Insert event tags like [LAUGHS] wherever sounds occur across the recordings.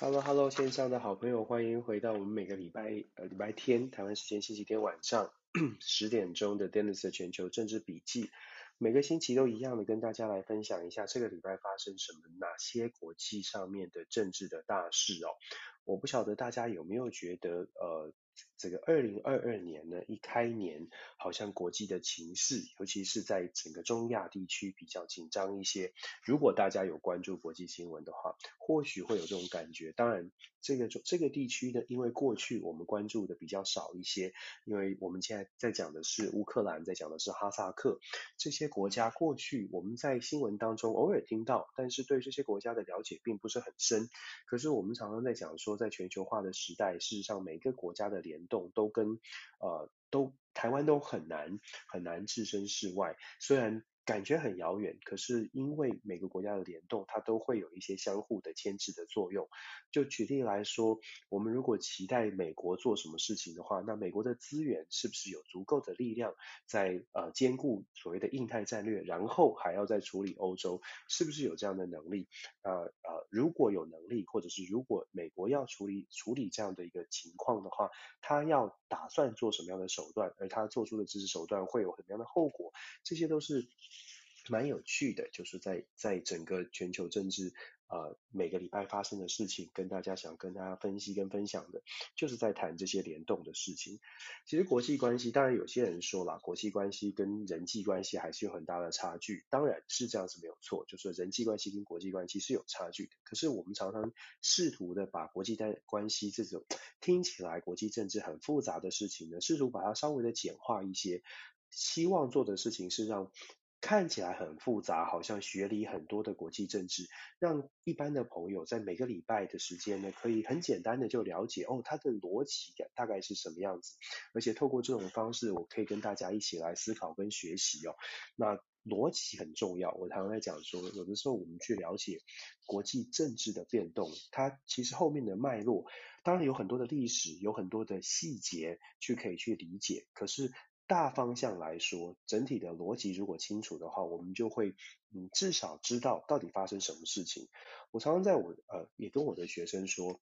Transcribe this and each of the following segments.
Hello，Hello，线上的好朋友，欢迎回到我们每个礼拜呃礼拜天台湾时间星期天晚上十点钟的 Dennis 的全球政治笔记。每个星期都一样的跟大家来分享一下这个礼拜发生什么，哪些国际上面的政治的大事哦。我不晓得大家有没有觉得呃。这个二零二二年呢，一开年好像国际的情势，尤其是在整个中亚地区比较紧张一些。如果大家有关注国际新闻的话，或许会有这种感觉。当然，这个这个地区呢，因为过去我们关注的比较少一些，因为我们现在在讲的是乌克兰，在讲的是哈萨克这些国家。过去我们在新闻当中偶尔听到，但是对这些国家的了解并不是很深。可是我们常常在讲说，在全球化的时代，事实上每个国家的联动都跟呃都台湾都很难很难置身事外，虽然。感觉很遥远，可是因为每个国家的联动，它都会有一些相互的牵制的作用。就举例来说，我们如果期待美国做什么事情的话，那美国的资源是不是有足够的力量在呃兼顾所谓的印太战略，然后还要再处理欧洲，是不是有这样的能力？呃呃，如果有能力，或者是如果美国要处理处理这样的一个情况的话，他要打算做什么样的手段，而他做出的支持手段会有什么样的后果？这些都是。蛮有趣的，就是在在整个全球政治，呃，每个礼拜发生的事情，跟大家想跟大家分析跟分享的，就是在谈这些联动的事情。其实国际关系，当然有些人说了，国际关系跟人际关系还是有很大的差距，当然是这样子没有错，就是人际关系跟国际关系是有差距的。可是我们常常试图的把国际关关系这种听起来国际政治很复杂的事情呢，试图把它稍微的简化一些，希望做的事情是让。看起来很复杂，好像学理很多的国际政治，让一般的朋友在每个礼拜的时间呢，可以很简单的就了解哦，它的逻辑感大概是什么样子。而且透过这种方式，我可以跟大家一起来思考跟学习哦。那逻辑很重要，我常常在讲说，有的时候我们去了解国际政治的变动，它其实后面的脉络，当然有很多的历史，有很多的细节去可以去理解，可是。大方向来说，整体的逻辑如果清楚的话，我们就会嗯，至少知道到底发生什么事情。我常常在我呃也跟我的学生说。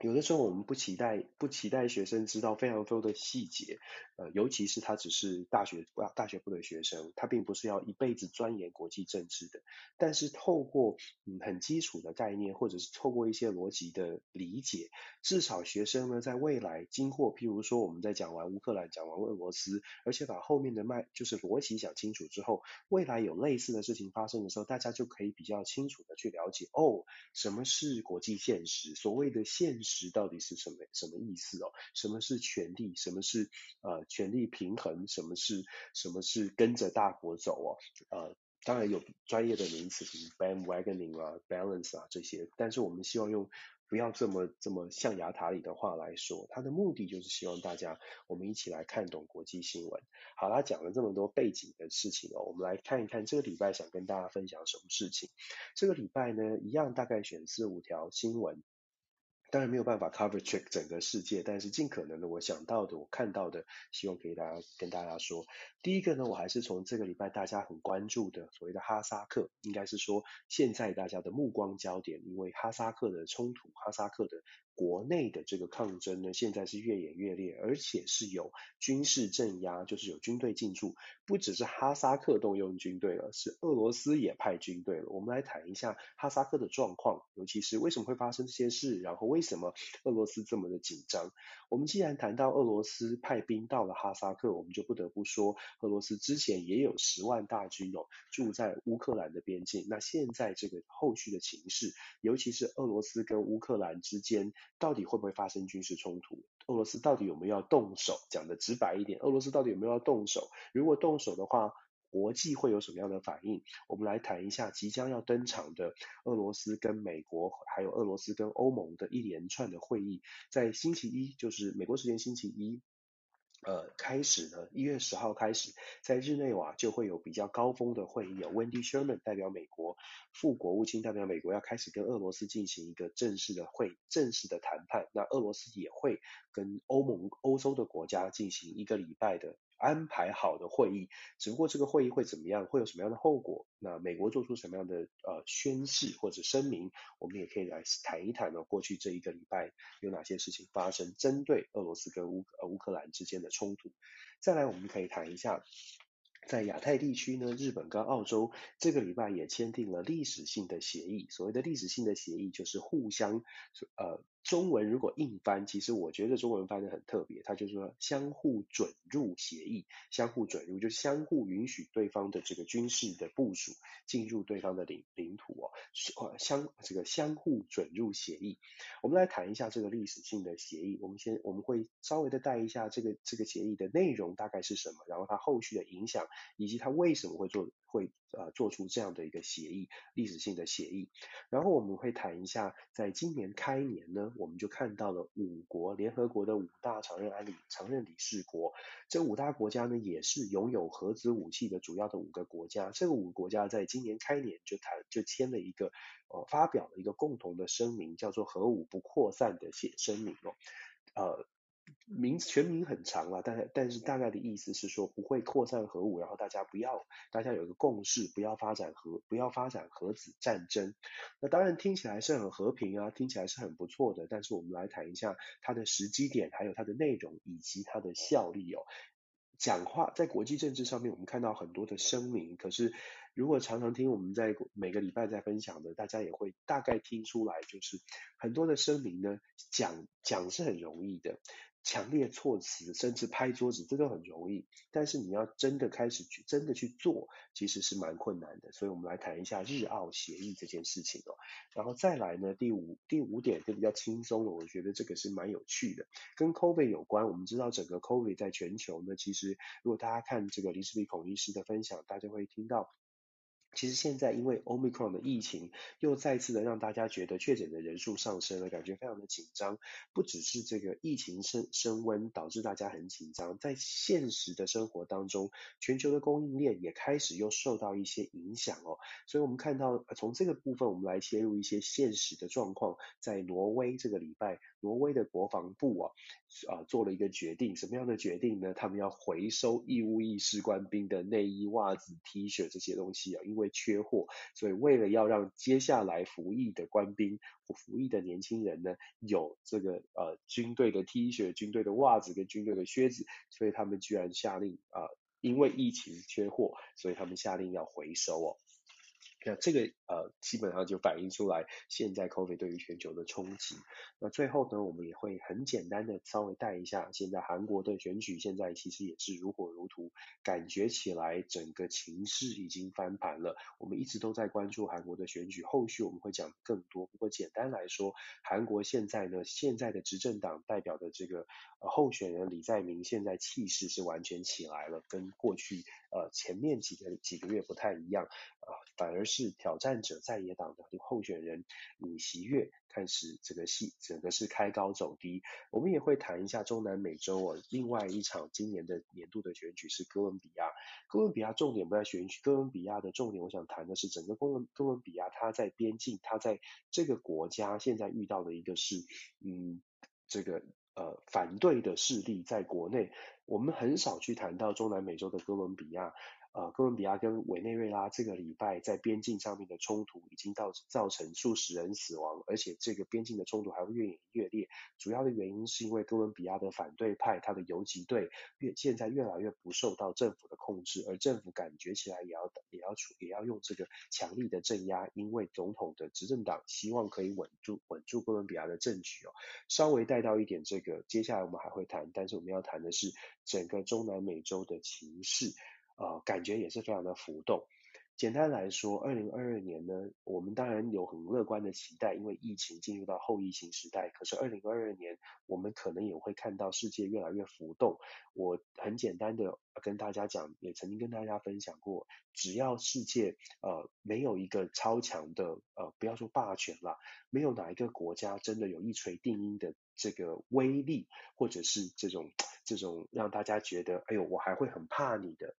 有的时候我们不期待不期待学生知道非常多的细节，呃，尤其是他只是大学大学部的学生，他并不是要一辈子钻研国际政治的。但是透过嗯很基础的概念，或者是透过一些逻辑的理解，至少学生呢在未来经过，譬如说我们在讲完乌克兰，讲完俄罗斯，而且把后面的脉就是逻辑讲清楚之后，未来有类似的事情发生的时候，大家就可以比较清楚的去了解哦，什么是国际现实？所谓的现实。到底是什么什么意思哦？什么是权力？什么是呃权力平衡？什么是什么是跟着大国走哦？呃，当然有专业的名词，什么 bandwagoning 啊、balance 啊这些，但是我们希望用不要这么这么象牙塔里的话来说，它的目的就是希望大家我们一起来看懂国际新闻。好啦，讲了这么多背景的事情哦，我们来看一看这个礼拜想跟大家分享什么事情。这个礼拜呢，一样大概选四五条新闻。当然没有办法 cover check 整个世界，但是尽可能的，我想到的，我看到的，希望可以大家跟大家说。第一个呢，我还是从这个礼拜大家很关注的所谓的哈萨克，应该是说现在大家的目光焦点，因为哈萨克的冲突，哈萨克的。国内的这个抗争呢，现在是越演越烈，而且是有军事镇压，就是有军队进驻，不只是哈萨克动用军队了，是俄罗斯也派军队了。我们来谈一下哈萨克的状况，尤其是为什么会发生这些事，然后为什么俄罗斯这么的紧张。我们既然谈到俄罗斯派兵到了哈萨克，我们就不得不说，俄罗斯之前也有十万大军哦驻在乌克兰的边境。那现在这个后续的情势，尤其是俄罗斯跟乌克兰之间。到底会不会发生军事冲突？俄罗斯到底有没有要动手？讲得直白一点，俄罗斯到底有没有要动手？如果动手的话，国际会有什么样的反应？我们来谈一下即将要登场的俄罗斯跟美国，还有俄罗斯跟欧盟的一连串的会议，在星期一，就是美国时间星期一。呃，开始呢，一月十号开始，在日内瓦就会有比较高峰的会议，有 Wendy Sherman 代表美国，副国务卿代表美国要开始跟俄罗斯进行一个正式的会，正式的谈判。那俄罗斯也会跟欧盟、欧洲的国家进行一个礼拜的安排好的会议，只不过这个会议会怎么样，会有什么样的后果？那美国做出什么样的呃宣誓或者声明，我们也可以来谈一谈呢？过去这一个礼拜有哪些事情发生，针对俄罗斯跟乌呃乌克兰之间的冲突？再来，我们可以谈一下。在亚太地区呢，日本跟澳洲这个礼拜也签订了历史性的协议。所谓的历史性的协议，就是互相呃。中文如果硬翻，其实我觉得中文翻的很特别，它就是说相互准入协议，相互准入就相互允许对方的这个军事的部署进入对方的领领土哦，相这个相互准入协议，我们来谈一下这个历史性的协议。我们先我们会稍微的带一下这个这个协议的内容大概是什么，然后它后续的影响，以及它为什么会做会呃做出这样的一个协议，历史性的协议。然后我们会谈一下，在今年开年呢。我们就看到了五国联合国的五大常任安理常任理事国，这五大国家呢也是拥有核子武器的主要的五个国家。这个五个国家在今年开年就谈就签了一个呃发表了一个共同的声明，叫做核武不扩散的写声明哦，呃。名全名很长了，但但是大概的意思是说不会扩散核武，然后大家不要，大家有一个共识，不要发展核，不要发展核子战争。那当然听起来是很和平啊，听起来是很不错的。但是我们来谈一下它的时机点，还有它的内容以及它的效力哦。讲话在国际政治上面，我们看到很多的声明，可是如果常常听我们在每个礼拜在分享的，大家也会大概听出来，就是很多的声明呢，讲讲是很容易的。强烈措辞，甚至拍桌子，这都很容易。但是你要真的开始去，真的去做，其实是蛮困难的。所以我们来谈一下日澳协议这件事情哦。然后再来呢，第五第五点就比较轻松了，我觉得这个是蛮有趣的，跟 COVID 有关。我们知道整个 COVID 在全球呢，其实如果大家看这个林氏璧孔医师的分享，大家会听到。其实现在因为 Omicron 的疫情，又再次的让大家觉得确诊的人数上升了，感觉非常的紧张。不只是这个疫情升升温导致大家很紧张，在现实的生活当中，全球的供应链也开始又受到一些影响哦。所以我们看到从这个部分，我们来切入一些现实的状况。在挪威这个礼拜，挪威的国防部啊啊做了一个决定，什么样的决定呢？他们要回收义务役士官兵的内衣、袜子、T 恤这些东西啊，因为缺货，所以为了要让接下来服役的官兵、服役的年轻人呢，有这个呃军队的 T 恤、军队的袜子跟军队的靴子，所以他们居然下令啊、因为疫情缺货，所以他们下令要回收哦。那这个呃，基本上就反映出来现在 COVID 对于全球的冲击。那最后呢，我们也会很简单的稍微带一下，现在韩国的选举现在其实也是如火如荼，感觉起来整个情势已经翻盘了。我们一直都在关注韩国的选举，后续我们会讲更多。不过简单来说，韩国现在呢，现在的执政党代表的这个候选人李在明，现在气势是完全起来了，跟过去呃前面几个几个月不太一样啊。呃反而是是挑战者在野党的候选人尹锡悦开始这个戏整个是开高走低。我们也会谈一下中南美洲哦，另外一场今年的年度的选举是哥伦比亚。哥伦比亚重点不在选举，哥伦比亚的重点我想谈的是整个哥伦哥伦比亚，它在边境，它在这个国家现在遇到的一个是嗯这个呃反对的势力在国内。我们很少去谈到中南美洲的哥伦比亚。呃，哥伦比亚跟委内瑞拉这个礼拜在边境上面的冲突已经造造成数十人死亡，而且这个边境的冲突还会越演越烈。主要的原因是因为哥伦比亚的反对派，他的游击队越现在越来越不受到政府的控制，而政府感觉起来也要也要处也要用这个强力的镇压，因为总统的执政党希望可以稳住稳住哥伦比亚的政局哦。稍微带到一点这个，接下来我们还会谈，但是我们要谈的是整个中南美洲的情势。呃，感觉也是非常的浮动。简单来说，二零二二年呢，我们当然有很乐观的期待，因为疫情进入到后疫情时代。可是二零二二年，我们可能也会看到世界越来越浮动。我很简单的跟大家讲，也曾经跟大家分享过，只要世界呃没有一个超强的呃，不要说霸权啦，没有哪一个国家真的有一锤定音的这个威力，或者是这种这种让大家觉得，哎呦，我还会很怕你的。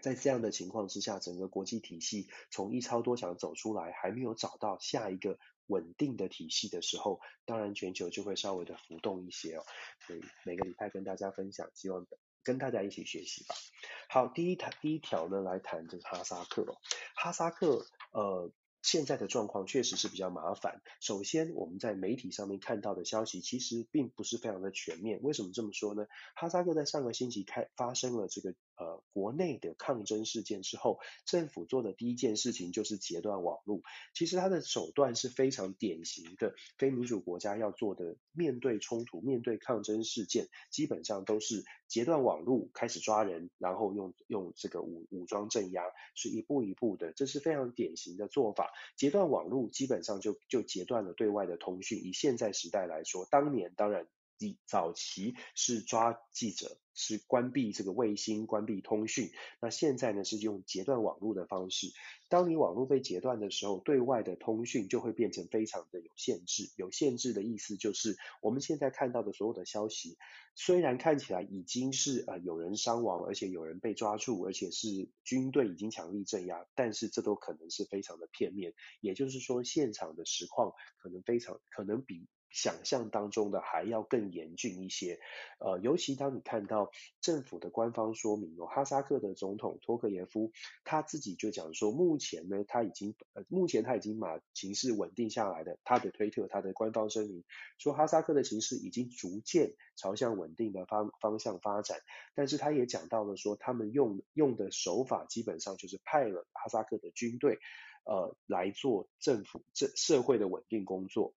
在这样的情况之下，整个国际体系从一超多强走出来，还没有找到下一个稳定的体系的时候，当然全球就会稍微的浮动一些哦。所以每个礼拜跟大家分享，希望跟大家一起学习吧。好，第一条第一条呢，来谈就是哈萨克哦，哈萨克呃。现在的状况确实是比较麻烦。首先，我们在媒体上面看到的消息其实并不是非常的全面。为什么这么说呢？哈萨克在上个星期开发生了这个呃国内的抗争事件之后，政府做的第一件事情就是截断网络。其实它的手段是非常典型的非民主国家要做的，面对冲突、面对抗争事件，基本上都是截断网络，开始抓人，然后用用这个武武装镇压，是一步一步的，这是非常典型的做法。截断网络，基本上就就截断了对外的通讯。以现在时代来说，当年当然。以早期是抓记者，是关闭这个卫星，关闭通讯。那现在呢，是用截断网络的方式。当你网络被截断的时候，对外的通讯就会变成非常的有限制。有限制的意思就是，我们现在看到的所有的消息，虽然看起来已经是呃有人伤亡，而且有人被抓住，而且是军队已经强力镇压，但是这都可能是非常的片面。也就是说，现场的实况可能非常可能比。想象当中的还要更严峻一些，呃，尤其当你看到政府的官方说明哦，哈萨克的总统托克耶夫他自己就讲说，目前呢他已经呃目前他已经把形势稳定下来的，他的推特他的官方声明说哈萨克的形势已经逐渐朝向稳定的方方向发展，但是他也讲到了说他们用用的手法基本上就是派了哈萨克的军队呃来做政府这社会的稳定工作。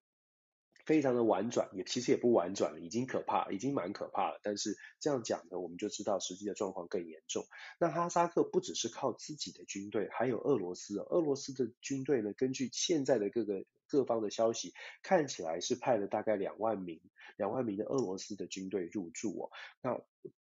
非常的婉转，也其实也不婉转了，已经可怕，已经蛮可怕了。但是这样讲呢，我们就知道实际的状况更严重。那哈萨克不只是靠自己的军队，还有俄罗斯。俄罗斯的军队呢，根据现在的各个各方的消息，看起来是派了大概两万名，两万名的俄罗斯的军队入驻哦。那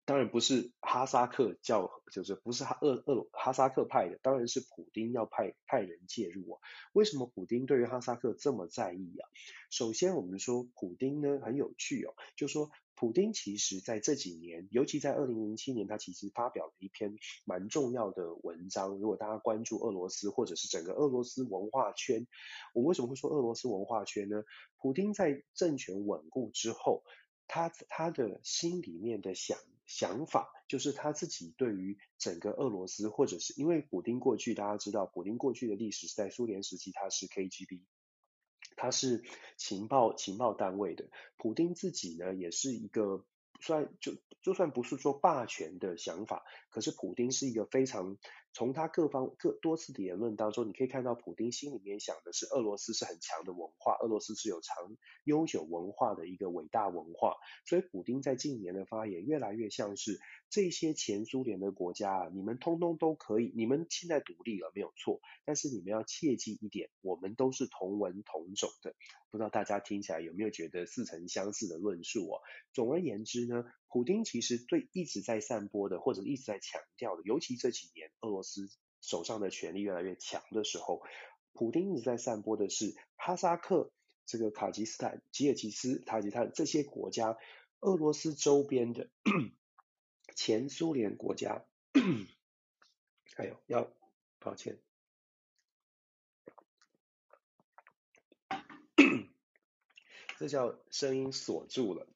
当然不是哈萨克叫，就是不是哈俄俄哈萨克派的，当然是普丁要派派人介入啊。为什么普丁对于哈萨克这么在意啊？首先我们说普丁呢很有趣哦，就说普丁其实在这几年，尤其在二零零七年，他其实发表了一篇蛮重要的文章。如果大家关注俄罗斯或者是整个俄罗斯文化圈，我为什么会说俄罗斯文化圈呢？普丁在政权稳固之后，他他的心里面的想。想法就是他自己对于整个俄罗斯，或者是因为普丁过去大家知道，普丁过去的历史是在苏联时期，他是 KGB，他是情报情报单位的。普丁自己呢，也是一个算就就算不是说霸权的想法，可是普丁是一个非常。从他各方各多次的言论当中，你可以看到普丁心里面想的是俄罗斯是很强的文化，俄罗斯是有长悠久文化的一个伟大文化，所以普丁在近年的发言越来越像是这些前苏联的国家啊，你们通通都可以，你们现在独立了没有错，但是你们要切记一点，我们都是同文同种的。不知道大家听起来有没有觉得似曾相似的论述哦？总而言之呢，普丁其实对一直在散播的或者一直在强调的，尤其这几年俄罗斯手上的权力越来越强的时候，普丁一直在散播的是哈萨克、这个卡吉斯坦、吉尔吉斯、塔吉坦这些国家，俄罗斯周边的前苏联国家，还有要抱歉。这叫声音锁住了。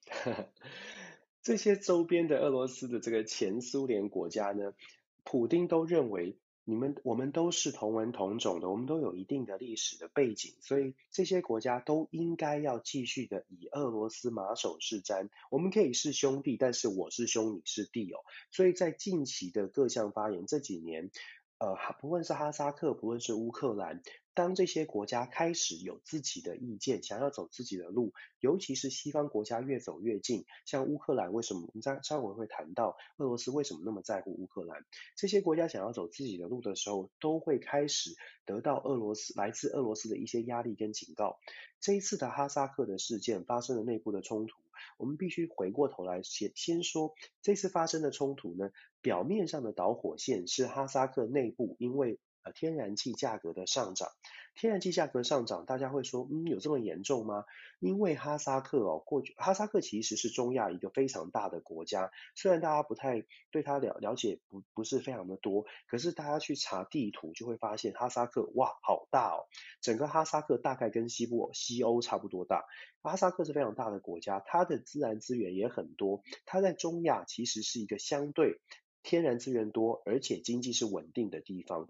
这些周边的俄罗斯的这个前苏联国家呢，普丁都认为你们我们都是同文同种的，我们都有一定的历史的背景，所以这些国家都应该要继续的以俄罗斯马首是瞻。我们可以是兄弟，但是我是兄，你是弟哦。所以在近期的各项发言，这几年，呃，不论是哈萨克，不论是乌克兰。当这些国家开始有自己的意见，想要走自己的路，尤其是西方国家越走越近，像乌克兰，为什么我们在稍后会谈到俄罗斯为什么那么在乎乌克兰？这些国家想要走自己的路的时候，都会开始得到俄罗斯来自俄罗斯的一些压力跟警告。这一次的哈萨克的事件发生了内部的冲突，我们必须回过头来先先说，这次发生的冲突呢，表面上的导火线是哈萨克内部因为。天然气价格的上涨。天然气价格上涨，大家会说，嗯，有这么严重吗？因为哈萨克哦，过去哈萨克其实是中亚一个非常大的国家，虽然大家不太对它了了解不不是非常的多，可是大家去查地图就会发现哈萨克哇，好大哦，整个哈萨克大概跟西部西欧差不多大。哈萨克是非常大的国家，它的自然资源也很多，它在中亚其实是一个相对天然资源多，而且经济是稳定的地方。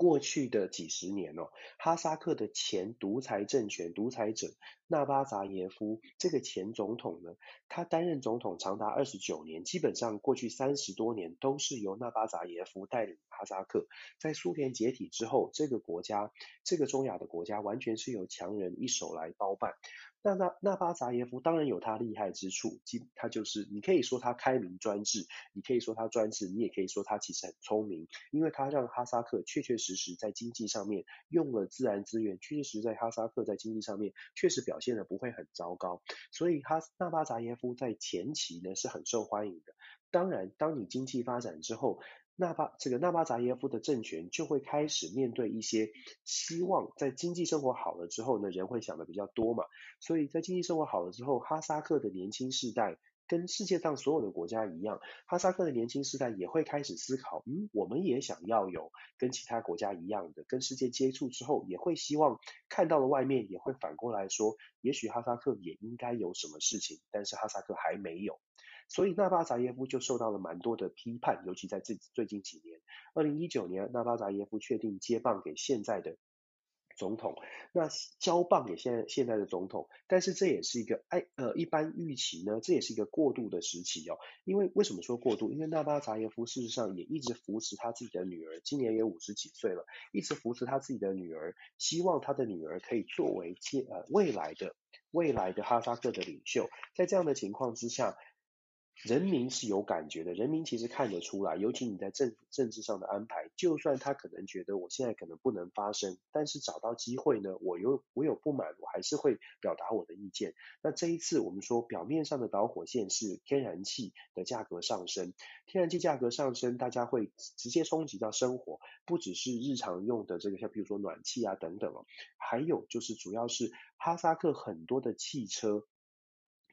过去的几十年哦，哈萨克的前独裁政权独裁者纳巴扎耶夫这个前总统呢，他担任总统长达二十九年，基本上过去三十多年都是由纳巴扎耶夫带领哈萨克。在苏联解体之后，这个国家这个中亚的国家完全是由强人一手来包办。那那那巴扎耶夫当然有他厉害之处，他就是你可以说他开明专制，你可以说他专制，你也可以说他其实很聪明，因为他让哈萨克确确实实在经济上面用了自然资源，确确实实在哈萨克在经济上面确实表现得不会很糟糕，所以哈那巴扎耶夫在前期呢是很受欢迎的。当然，当你经济发展之后，纳巴这个纳巴扎耶夫的政权就会开始面对一些希望，在经济生活好了之后呢，人会想的比较多嘛，所以在经济生活好了之后，哈萨克的年轻世代跟世界上所有的国家一样，哈萨克的年轻世代也会开始思考，嗯，我们也想要有跟其他国家一样的，跟世界接触之后，也会希望看到了外面，也会反过来说，也许哈萨克也应该有什么事情，但是哈萨克还没有。所以纳巴扎耶夫就受到了蛮多的批判，尤其在最最近几年。二零一九年，纳巴扎耶夫确定接棒给现在的总统，那交棒给现在现在的总统，但是这也是一个哎呃一般预期呢，这也是一个过渡的时期哦。因为为什么说过渡？因为纳巴扎耶夫事实上也一直扶持他自己的女儿，今年也五十几岁了，一直扶持他自己的女儿，希望他的女儿可以作为接呃未来的未来的哈萨克的领袖。在这样的情况之下。人民是有感觉的，人民其实看得出来，尤其你在政政治上的安排，就算他可能觉得我现在可能不能发声，但是找到机会呢，我有我有不满，我还是会表达我的意见。那这一次我们说表面上的导火线是天然气的价格上升，天然气价格上升，大家会直接冲击到生活，不只是日常用的这个，像比如说暖气啊等等哦，还有就是主要是哈萨克很多的汽车。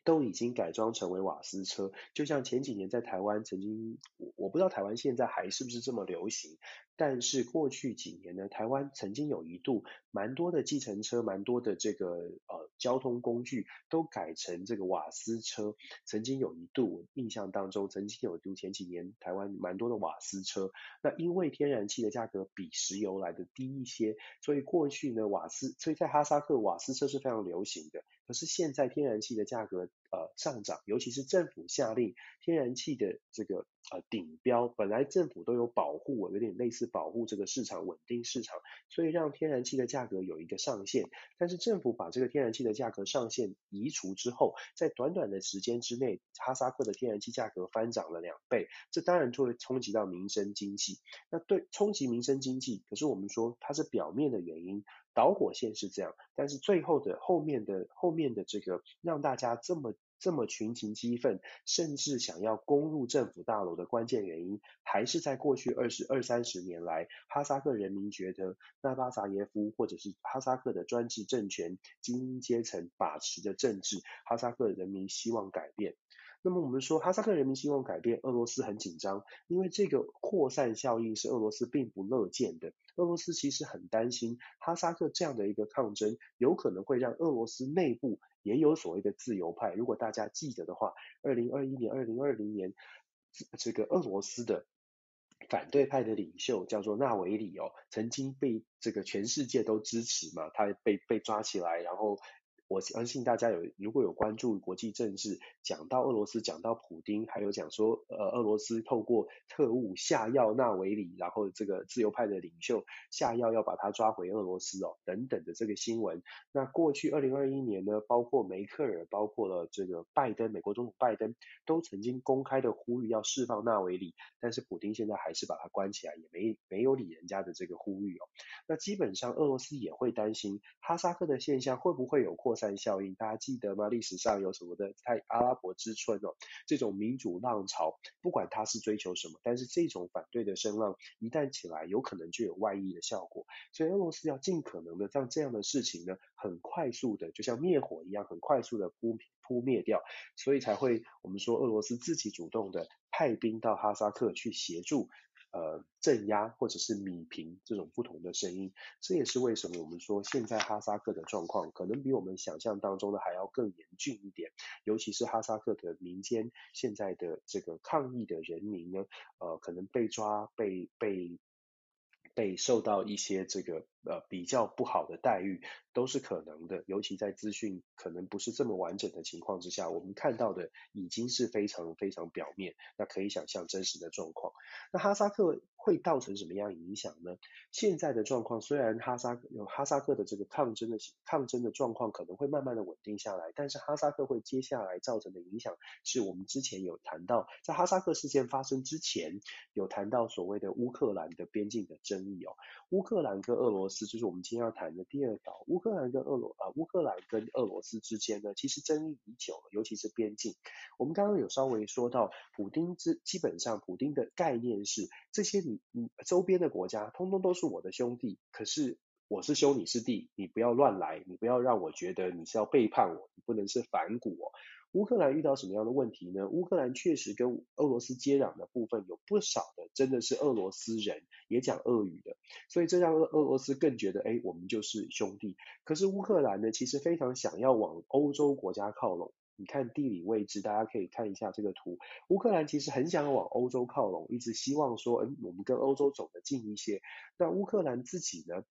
都已经改装成为瓦斯车，就像前几年在台湾曾经，我我不知道台湾现在还是不是这么流行，但是过去几年呢，台湾曾经有一度蛮多的计程车，蛮多的这个呃交通工具都改成这个瓦斯车，曾经有一度印象当中，曾经有一度前几年台湾蛮多的瓦斯车，那因为天然气的价格比石油来的低一些，所以过去呢瓦斯，所以在哈萨克瓦斯车是非常流行的。可是现在天然气的价格呃上涨，尤其是政府下令天然气的这个呃顶标，本来政府都有保护，有点类似保护这个市场稳定市场，所以让天然气的价格有一个上限。但是政府把这个天然气的价格上限移除之后，在短短的时间之内，哈萨克的天然气价格翻涨了两倍，这当然就会冲击到民生经济。那对冲击民生经济，可是我们说它是表面的原因。导火线是这样，但是最后的后面的后面的这个让大家这么这么群情激愤，甚至想要攻入政府大楼的关键原因，还是在过去二十二三十年来，哈萨克人民觉得纳巴扎耶夫或者是哈萨克的专制政权精英阶层把持的政治，哈萨克人民希望改变。那么我们说，哈萨克人民希望改变，俄罗斯很紧张，因为这个扩散效应是俄罗斯并不乐见的。俄罗斯其实很担心哈萨克这样的一个抗争，有可能会让俄罗斯内部也有所谓的自由派。如果大家记得的话，二零二一年、二零二零年，这个俄罗斯的反对派的领袖叫做纳维里哦，曾经被这个全世界都支持嘛，他被被抓起来，然后。我相信大家有如果有关注国际政治，讲到俄罗斯，讲到普丁，还有讲说呃俄罗斯透过特务下药纳维里，然后这个自由派的领袖下药要把他抓回俄罗斯哦等等的这个新闻。那过去二零二一年呢，包括梅克尔，包括了这个拜登，美国总统拜登都曾经公开的呼吁要释放纳维里，但是普丁现在还是把他关起来，也没没有理人家的这个呼吁哦。那基本上俄罗斯也会担心哈萨克的现象会不会有扩散效应，大家记得吗？历史上有什么的太阿拉伯之春哦，这种民主浪潮，不管它是追求什么，但是这种反对的声浪一旦起来，有可能就有外溢的效果。所以俄罗斯要尽可能的让这样的事情呢，很快速的，就像灭火一样，很快速的扑扑灭掉，所以才会我们说俄罗斯自己主动的派兵到哈萨克去协助。呃，镇压或者是米平这种不同的声音，这也是为什么我们说现在哈萨克的状况可能比我们想象当中的还要更严峻一点，尤其是哈萨克的民间现在的这个抗议的人民呢，呃，可能被抓、被被。被受到一些这个呃比较不好的待遇都是可能的，尤其在资讯可能不是这么完整的情况之下，我们看到的已经是非常非常表面，那可以想象真实的状况。那哈萨克会造成什么样影响呢？现在的状况虽然哈萨有哈萨克的这个抗争的抗争的状况可能会慢慢的稳定下来，但是哈萨克会接下来造成的影响是我们之前有谈到，在哈萨克事件发生之前有谈到所谓的乌克兰的边境的争议哦，乌克兰跟俄罗斯斯就是我们今天要谈的第二岛。乌克兰跟俄罗啊，乌克兰跟俄罗斯之间呢，其实争议已久了，尤其是边境。我们刚刚有稍微说到，普丁之基本上，普丁的概念是这些你你周边的国家，通通都是我的兄弟，可是我是兄，你是弟，你不要乱来，你不要让我觉得你是要背叛我，你不能是反骨哦。乌克兰遇到什么样的问题呢？乌克兰确实跟俄罗斯接壤的部分有不少的，真的是俄罗斯人，也讲俄语的，所以这让俄俄罗斯更觉得，哎，我们就是兄弟。可是乌克兰呢，其实非常想要往欧洲国家靠拢。你看地理位置，大家可以看一下这个图。乌克兰其实很想往欧洲靠拢，一直希望说，嗯，我们跟欧洲走得近一些。那乌克兰自己呢？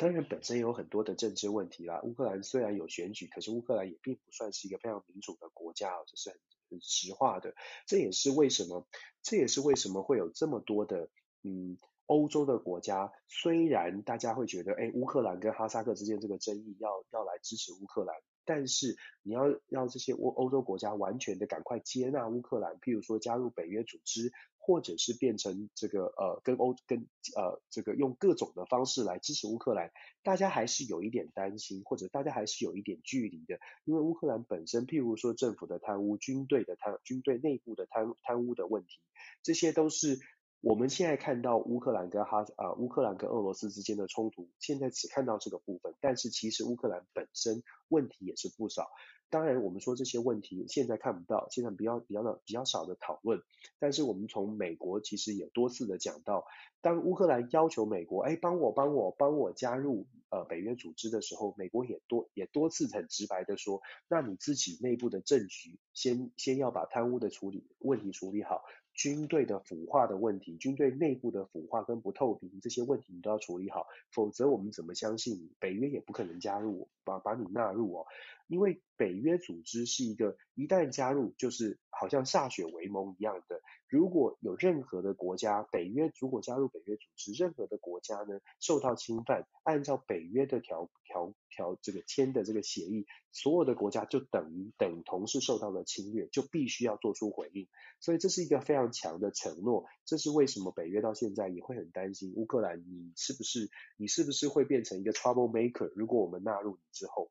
当然，本身有很多的政治问题啦。乌克兰虽然有选举，可是乌克兰也并不算是一个非常民主的国家哦，这是很很实话的。这也是为什么，这也是为什么会有这么多的，嗯，欧洲的国家，虽然大家会觉得，哎，乌克兰跟哈萨克之间这个争议要要来支持乌克兰，但是你要让这些欧欧洲国家完全的赶快接纳乌克兰，譬如说加入北约组织。或者是变成这个呃跟欧跟呃这个用各种的方式来支持乌克兰，大家还是有一点担心，或者大家还是有一点距离的，因为乌克兰本身，譬如说政府的贪污、军队的贪、军队内部的贪贪污的问题，这些都是我们现在看到乌克兰跟哈啊乌克兰跟俄罗斯之间的冲突，现在只看到这个部分，但是其实乌克兰本身问题也是不少。当然，我们说这些问题现在看不到，现在比较比较的比较少的讨论。但是我们从美国其实也多次的讲到，当乌克兰要求美国，哎，帮我帮我帮我加入呃北约组织的时候，美国也多也多次很直白的说，那你自己内部的政局先先要把贪污的处理问题处理好。军队的腐化的问题，军队内部的腐化跟不透明这些问题你都要处理好，否则我们怎么相信你？北约也不可能加入，把把你纳入哦，因为北约组织是一个一旦加入就是好像歃血为盟一样的。如果有任何的国家，北约如果加入北约组织，任何的国家呢受到侵犯，按照北约的条条条这个签的这个协议，所有的国家就等于等同是受到了侵略，就必须要做出回应。所以这是一个非常强的承诺。这是为什么北约到现在也会很担心乌克兰，你是不是你是不是会变成一个 trouble maker？如果我们纳入你之后。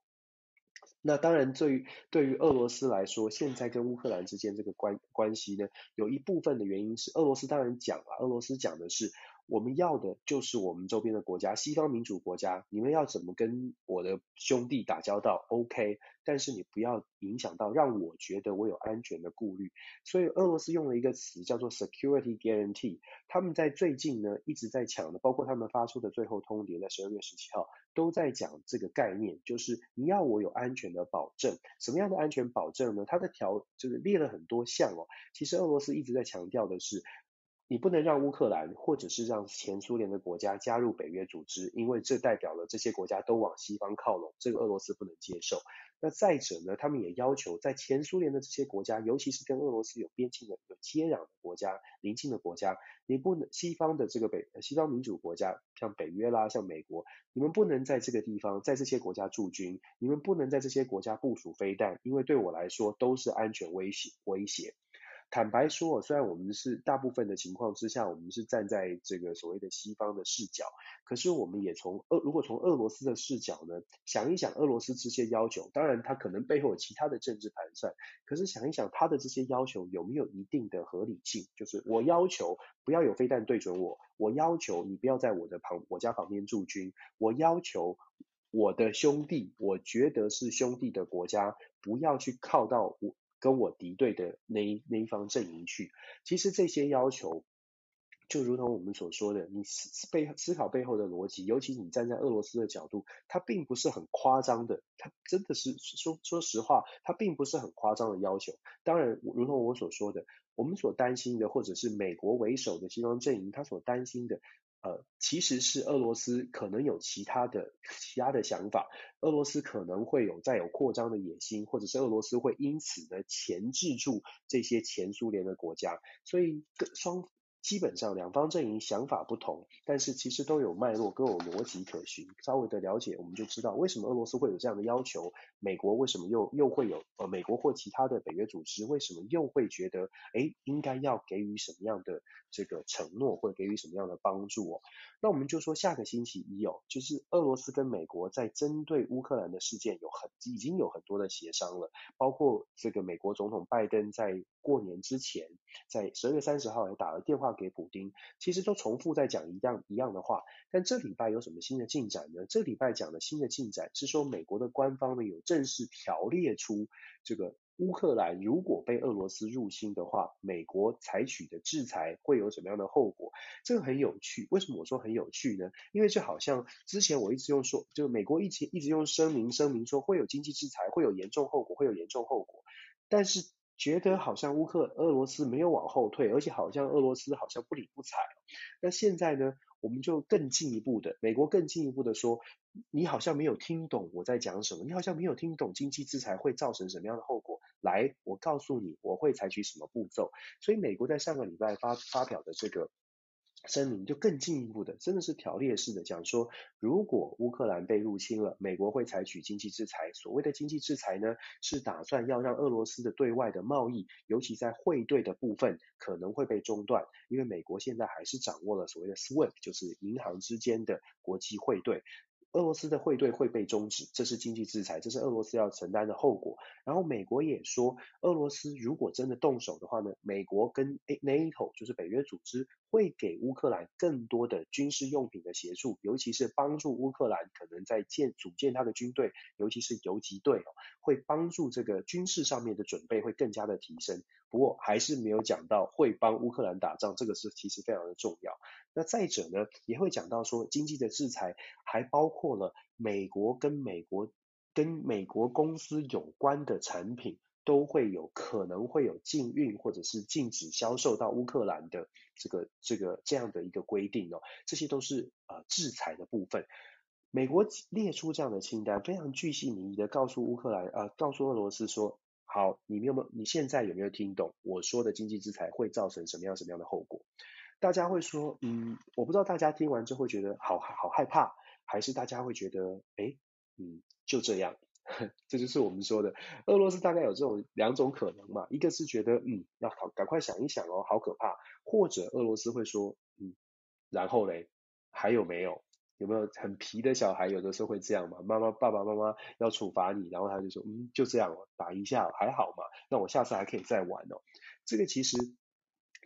那当然，对于对于俄罗斯来说，现在跟乌克兰之间这个关关系呢，有一部分的原因是俄罗斯当然讲了，俄罗斯讲的是。我们要的就是我们周边的国家，西方民主国家，你们要怎么跟我的兄弟打交道？OK，但是你不要影响到让我觉得我有安全的顾虑。所以俄罗斯用了一个词叫做 security guarantee。他们在最近呢一直在抢的，包括他们发出的最后通牒，在十二月十七号都在讲这个概念，就是你要我有安全的保证。什么样的安全保证呢？它的条就是列了很多项哦。其实俄罗斯一直在强调的是。你不能让乌克兰或者是让前苏联的国家加入北约组织，因为这代表了这些国家都往西方靠拢，这个俄罗斯不能接受。那再者呢，他们也要求在前苏联的这些国家，尤其是跟俄罗斯有边境的、有接壤的国家、邻近的国家，你不能西方的这个北西方民主国家，像北约啦、像美国，你们不能在这个地方在这些国家驻军，你们不能在这些国家部署飞弹，因为对我来说都是安全威胁威胁。坦白说，虽然我们是大部分的情况之下，我们是站在这个所谓的西方的视角，可是我们也从俄如果从俄罗斯的视角呢，想一想俄罗斯这些要求，当然他可能背后有其他的政治盘算，可是想一想他的这些要求有没有一定的合理性？就是我要求不要有飞弹对准我，我要求你不要在我的旁我家旁边驻军，我要求。我的兄弟，我觉得是兄弟的国家，不要去靠到我跟我敌对的那一那一方阵营去。其实这些要求，就如同我们所说的，你思思背思考背后的逻辑，尤其你站在俄罗斯的角度，它并不是很夸张的，它真的是说说实话，它并不是很夸张的要求。当然，如同我所说的，我们所担心的，或者是美国为首的西方阵营，他所担心的。呃，其实是俄罗斯可能有其他的其他的想法，俄罗斯可能会有再有扩张的野心，或者是俄罗斯会因此呢钳制住这些前苏联的国家，所以双。基本上两方阵营想法不同，但是其实都有脉络，都有逻辑可循。稍微的了解，我们就知道为什么俄罗斯会有这样的要求，美国为什么又又会有呃，美国或其他的北约组织为什么又会觉得，诶，应该要给予什么样的这个承诺，或者给予什么样的帮助哦？那我们就说下个星期一哦，就是俄罗斯跟美国在针对乌克兰的事件有很已经有很多的协商了，包括这个美国总统拜登在过年之前，在十二月三十号也打了电话。给普丁，其实都重复在讲一样一样的话。但这礼拜有什么新的进展呢？这礼拜讲的新的进展是说，美国的官方呢有正式条列出这个乌克兰如果被俄罗斯入侵的话，美国采取的制裁会有什么样的后果？这个很有趣。为什么我说很有趣呢？因为就好像之前我一直用说，就美国一直一直用声明声明说会有经济制裁，会有严重后果，会有严重后果，但是。觉得好像乌克俄罗斯没有往后退，而且好像俄罗斯好像不理不睬。那现在呢，我们就更进一步的，美国更进一步的说，你好像没有听懂我在讲什么，你好像没有听懂经济制裁会造成什么样的后果。来，我告诉你，我会采取什么步骤。所以美国在上个礼拜发发表的这个。声明就更进一步的，真的是条列式的讲说，如果乌克兰被入侵了，美国会采取经济制裁。所谓的经济制裁呢，是打算要让俄罗斯的对外的贸易，尤其在汇兑的部分可能会被中断，因为美国现在还是掌握了所谓的 SWIFT，就是银行之间的国际汇兑。俄罗斯的汇兑会被终止，这是经济制裁，这是俄罗斯要承担的后果。然后美国也说，俄罗斯如果真的动手的话呢，美国跟 NATO 就是北约组织会给乌克兰更多的军事用品的协助，尤其是帮助乌克兰可能在建组建他的军队，尤其是游击队哦，会帮助这个军事上面的准备会更加的提升。不过还是没有讲到会帮乌克兰打仗，这个是其实非常的重要。那再者呢，也会讲到说经济的制裁还包括了美国跟美国跟美国公司有关的产品都会有可能会有禁运或者是禁止销售到乌克兰的这个这个这样的一个规定哦，这些都是呃制裁的部分。美国列出这样的清单，非常具细靡遗的告诉乌克兰呃告诉俄罗斯说。好，你们有没有？你现在有没有听懂我说的经济制裁会造成什么样什么样的后果？大家会说，嗯，我不知道大家听完之后觉得好好害怕，还是大家会觉得，哎，嗯，就这样，[LAUGHS] 这就是我们说的，俄罗斯大概有这种两种可能嘛，一个是觉得，嗯，要好赶快想一想哦，好可怕，或者俄罗斯会说，嗯，然后嘞，还有没有？有没有很皮的小孩？有的时候会这样嘛？妈妈、爸爸妈妈要处罚你，然后他就说，嗯，就这样，打一下还好嘛？那我下次还可以再玩哦。这个其实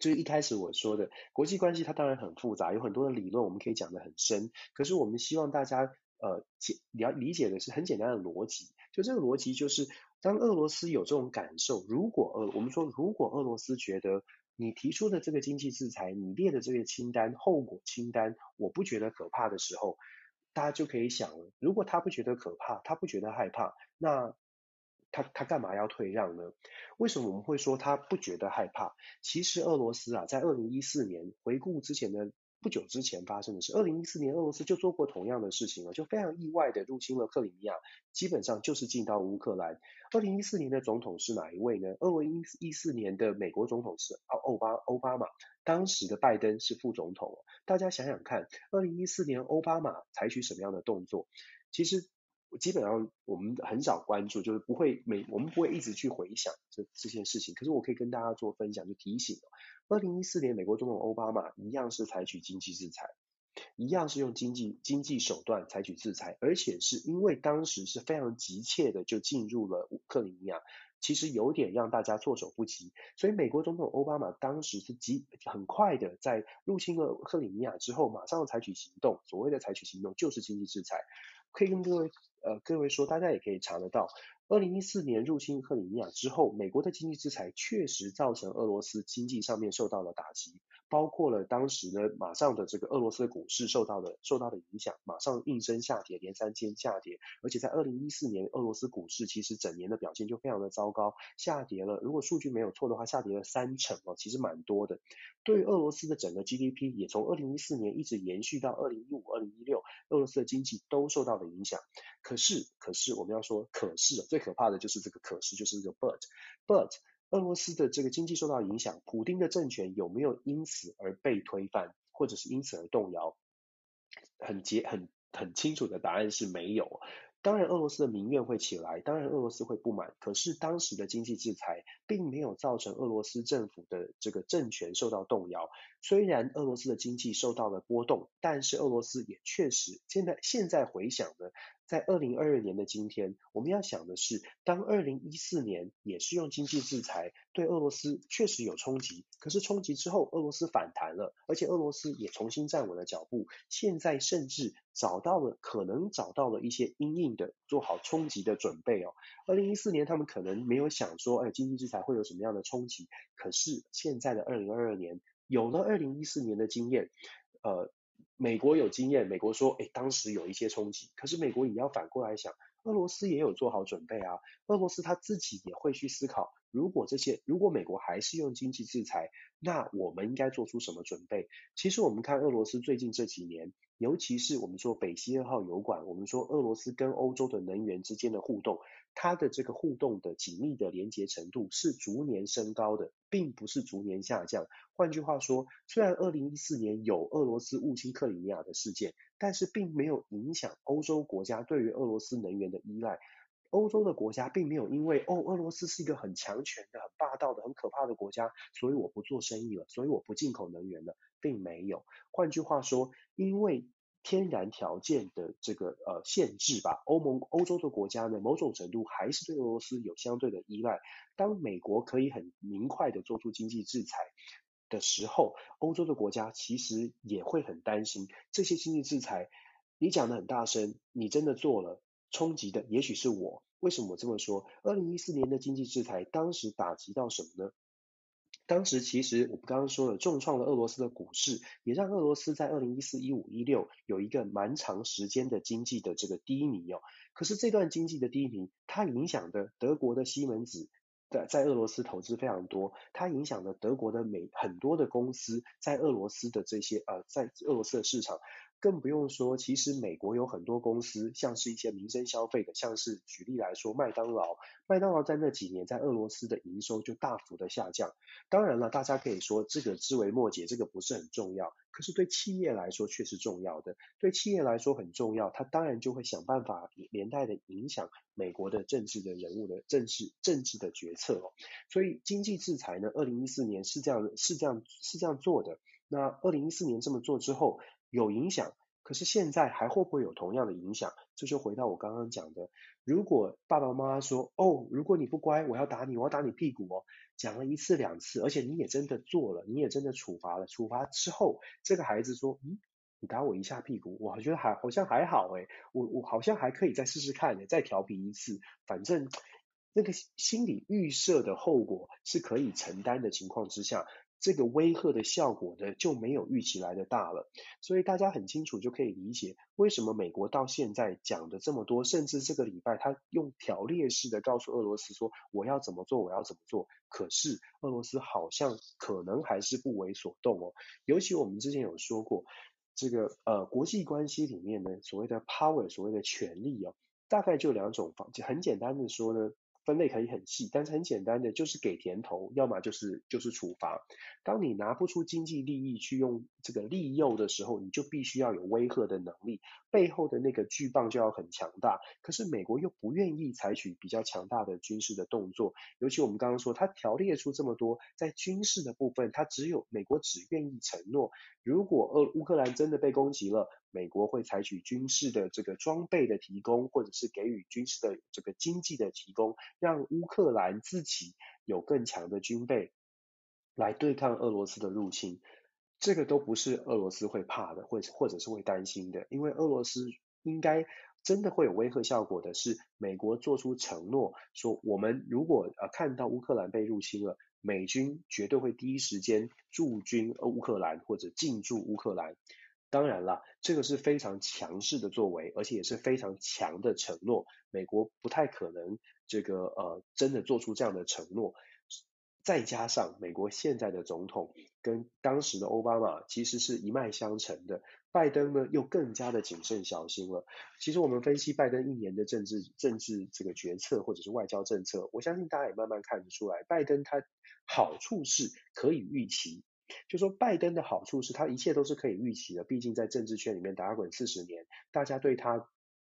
就是一开始我说的国际关系，它当然很复杂，有很多的理论我们可以讲得很深。可是我们希望大家呃解你要理解的是很简单的逻辑，就这个逻辑就是，当俄罗斯有这种感受，如果呃我们说如果俄罗斯觉得。你提出的这个经济制裁，你列的这个清单，后果清单，我不觉得可怕的时候，大家就可以想了，如果他不觉得可怕，他不觉得害怕，那他他干嘛要退让呢？为什么我们会说他不觉得害怕？其实俄罗斯啊，在二零一四年回顾之前的。不久之前发生的事，二零一四年俄罗斯就做过同样的事情了，就非常意外的入侵了克里米亚，基本上就是进到乌克兰。二零一四年的总统是哪一位呢？二零一四年的美国总统是奥巴奥巴马，当时的拜登是副总统。大家想想看，二零一四年奥巴马采取什么样的动作？其实基本上我们很少关注，就是不会每我们不会一直去回想这这件事情。可是我可以跟大家做分享，就提醒，二零一四年美国总统奥巴马一样是采取经济制裁，一样是用经济经济手段采取制裁，而且是因为当时是非常急切的就进入了克里米亚。其实有点让大家措手不及，所以美国总统奥巴马当时是急很快的在入侵了克里米亚之后，马上采取行动。所谓的采取行动就是经济制裁。可以跟各位呃各位说，大家也可以查得到，二零一四年入侵克里米亚之后，美国的经济制裁确实造成俄罗斯经济上面受到了打击。包括了当时呢，马上的这个俄罗斯股市受到了受到的影响，马上应声下跌，连三天下跌。而且在二零一四年，俄罗斯股市其实整年的表现就非常的糟糕，下跌了。如果数据没有错的话，下跌了三成哦，其实蛮多的。对于俄罗斯的整个 GDP，也从二零一四年一直延续到二零一五、二零一六，俄罗斯的经济都受到了影响。可是，可是我们要说，可是最可怕的就是这个可是，就是这个 but，but 俄罗斯的这个经济受到影响，普丁的政权有没有因此而被推翻，或者是因此而动摇？很结很很清楚的答案是没有。当然，俄罗斯的民怨会起来，当然俄罗斯会不满。可是当时的经济制裁并没有造成俄罗斯政府的这个政权受到动摇。虽然俄罗斯的经济受到了波动，但是俄罗斯也确实现在现在回想呢。在二零二二年的今天，我们要想的是，当二零一四年也是用经济制裁对俄罗斯确实有冲击，可是冲击之后，俄罗斯反弹了，而且俄罗斯也重新站稳了脚步，现在甚至找到了可能找到了一些因应的做好冲击的准备哦。二零一四年他们可能没有想说，哎，经济制裁会有什么样的冲击，可是现在的二零二二年有了二零一四年的经验，呃。美国有经验，美国说，诶，当时有一些冲击，可是美国也要反过来想，俄罗斯也有做好准备啊，俄罗斯他自己也会去思考，如果这些，如果美国还是用经济制裁，那我们应该做出什么准备？其实我们看俄罗斯最近这几年，尤其是我们说北溪二号油管，我们说俄罗斯跟欧洲的能源之间的互动。它的这个互动的紧密的连接程度是逐年升高的，并不是逐年下降。换句话说，虽然二零一四年有俄罗斯入侵克里米亚的事件，但是并没有影响欧洲国家对于俄罗斯能源的依赖。欧洲的国家并没有因为哦，俄罗斯是一个很强权的、很霸道的、很可怕的国家，所以我不做生意了，所以我不进口能源了，并没有。换句话说，因为天然条件的这个呃限制吧，欧盟欧洲的国家呢，某种程度还是对俄罗斯有相对的依赖。当美国可以很明快的做出经济制裁的时候，欧洲的国家其实也会很担心这些经济制裁。你讲的很大声，你真的做了，冲击的也许是我。为什么我这么说？二零一四年的经济制裁当时打击到什么呢？当时其实我们刚刚说了，重创了俄罗斯的股市，也让俄罗斯在二零一四、一五、一六有一个蛮长时间的经济的这个低迷哦。可是这段经济的低迷，它影响的德国的西门子在在俄罗斯投资非常多，它影响了德国的美很多的公司在俄罗斯的这些呃在俄罗斯的市场。更不用说，其实美国有很多公司，像是一些民生消费的，像是举例来说，麦当劳，麦当劳在那几年在俄罗斯的营收就大幅的下降。当然了，大家可以说这个枝微末节，这个不是很重要。可是对企业来说却是重要的，对企业来说很重要，它当然就会想办法连带的影响美国的政治的人物的政治政治的决策哦。所以经济制裁呢，二零一四年是这样是这样是这样做的。那二零一四年这么做之后。有影响，可是现在还会不会有同样的影响？这就回到我刚刚讲的，如果爸爸妈妈说，哦，如果你不乖，我要打你，我要打你屁股哦，讲了一次两次，而且你也真的做了，你也真的处罚了，处罚之后，这个孩子说，嗯，你打我一下屁股，我觉得还好像还好诶，我我好像还可以再试试看，再调皮一次，反正那个心理预设的后果是可以承担的情况之下。这个威吓的效果呢，就没有预期来的大了，所以大家很清楚就可以理解为什么美国到现在讲的这么多，甚至这个礼拜他用条列式的告诉俄罗斯说我要怎么做，我要怎么做，可是俄罗斯好像可能还是不为所动哦。尤其我们之前有说过，这个呃国际关系里面呢，所谓的 power，所谓的权力哦，大概就两种方，就很简单的说呢。分类可以很细，但是很简单的就是给甜头，要么就是就是处罚。当你拿不出经济利益去用这个利诱的时候，你就必须要有威吓的能力，背后的那个巨棒就要很强大。可是美国又不愿意采取比较强大的军事的动作，尤其我们刚刚说，他条列出这么多，在军事的部分，他只有美国只愿意承诺，如果俄乌克兰真的被攻击了。美国会采取军事的这个装备的提供，或者是给予军事的这个经济的提供，让乌克兰自己有更强的军备来对抗俄罗斯的入侵。这个都不是俄罗斯会怕的，或或者是会担心的，因为俄罗斯应该真的会有威吓效果的是，美国做出承诺，说我们如果呃看到乌克兰被入侵了，美军绝对会第一时间驻军乌克兰或者进驻乌克兰。当然了，这个是非常强势的作为，而且也是非常强的承诺。美国不太可能这个呃真的做出这样的承诺。再加上美国现在的总统跟当时的奥巴马其实是一脉相承的，拜登呢又更加的谨慎小心了。其实我们分析拜登一年的政治政治这个决策或者是外交政策，我相信大家也慢慢看得出来，拜登他好处是可以预期。就说拜登的好处是他一切都是可以预期的，毕竟在政治圈里面打滚四十年，大家对他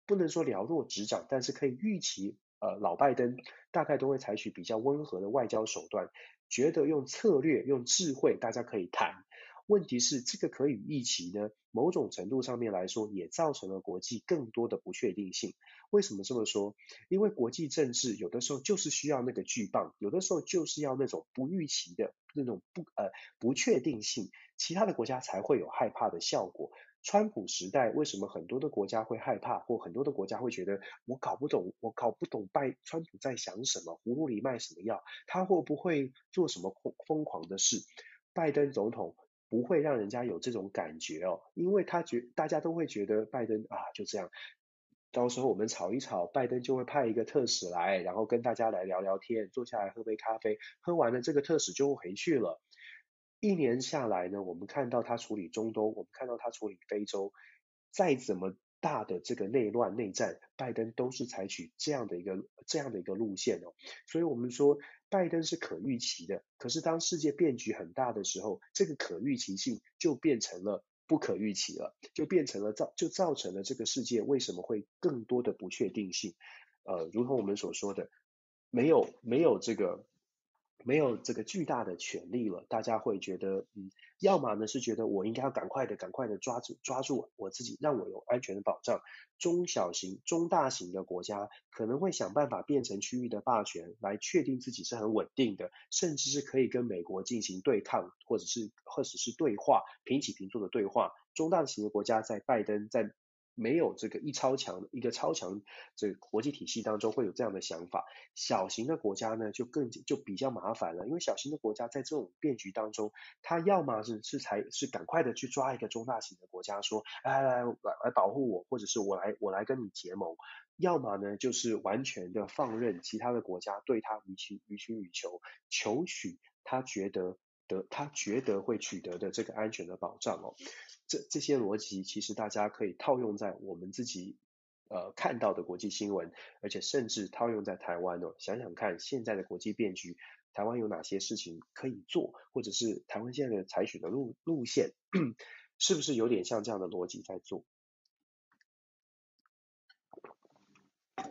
不能说了若指掌，但是可以预期，呃，老拜登大概都会采取比较温和的外交手段，觉得用策略、用智慧，大家可以谈。问题是这个可以预期呢，某种程度上面来说，也造成了国际更多的不确定性。为什么这么说？因为国际政治有的时候就是需要那个巨棒，有的时候就是要那种不预期的那种不呃不确定性，其他的国家才会有害怕的效果。川普时代为什么很多的国家会害怕，或很多的国家会觉得我搞不懂，我搞不懂拜川普在想什么，葫芦里卖什么药，他会不会做什么疯疯狂的事？拜登总统。不会让人家有这种感觉哦，因为他觉大家都会觉得拜登啊就这样，到时候我们吵一吵，拜登就会派一个特使来，然后跟大家来聊聊天，坐下来喝杯咖啡，喝完了这个特使就回去了。一年下来呢，我们看到他处理中东，我们看到他处理非洲，再怎么大的这个内乱内战，拜登都是采取这样的一个这样的一个路线哦，所以我们说。拜登是可预期的，可是当世界变局很大的时候，这个可预期性就变成了不可预期了，就变成了造就造成了这个世界为什么会更多的不确定性？呃，如同我们所说的，没有没有这个。没有这个巨大的权力了，大家会觉得，嗯，要么呢是觉得我应该要赶快的、赶快的抓住抓住我自己，让我有安全的保障。中小型、中大型的国家可能会想办法变成区域的霸权，来确定自己是很稳定的，甚至是可以跟美国进行对抗，或者是或者是对话，平起平坐的对话。中大型的国家在拜登在。没有这个一超强一个超强这个国际体系当中会有这样的想法，小型的国家呢就更就比较麻烦了，因为小型的国家在这种变局当中，他要么是是才是赶快的去抓一个中大型的国家说，来来来来保护我，或者是我来我来跟你结盟，要么呢就是完全的放任其他的国家对他予取予取予求，求取他觉得得他觉得会取得的这个安全的保障哦。这这些逻辑其实大家可以套用在我们自己呃看到的国际新闻，而且甚至套用在台湾哦。想想看，现在的国际变局，台湾有哪些事情可以做，或者是台湾现在的采取的路路线，[CLEARS THROAT] 是不是有点像这样的逻辑在做？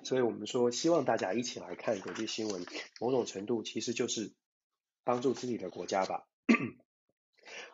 所以我们说，希望大家一起来看国际新闻，某种程度其实就是帮助自己的国家吧。[CLEARS THROAT]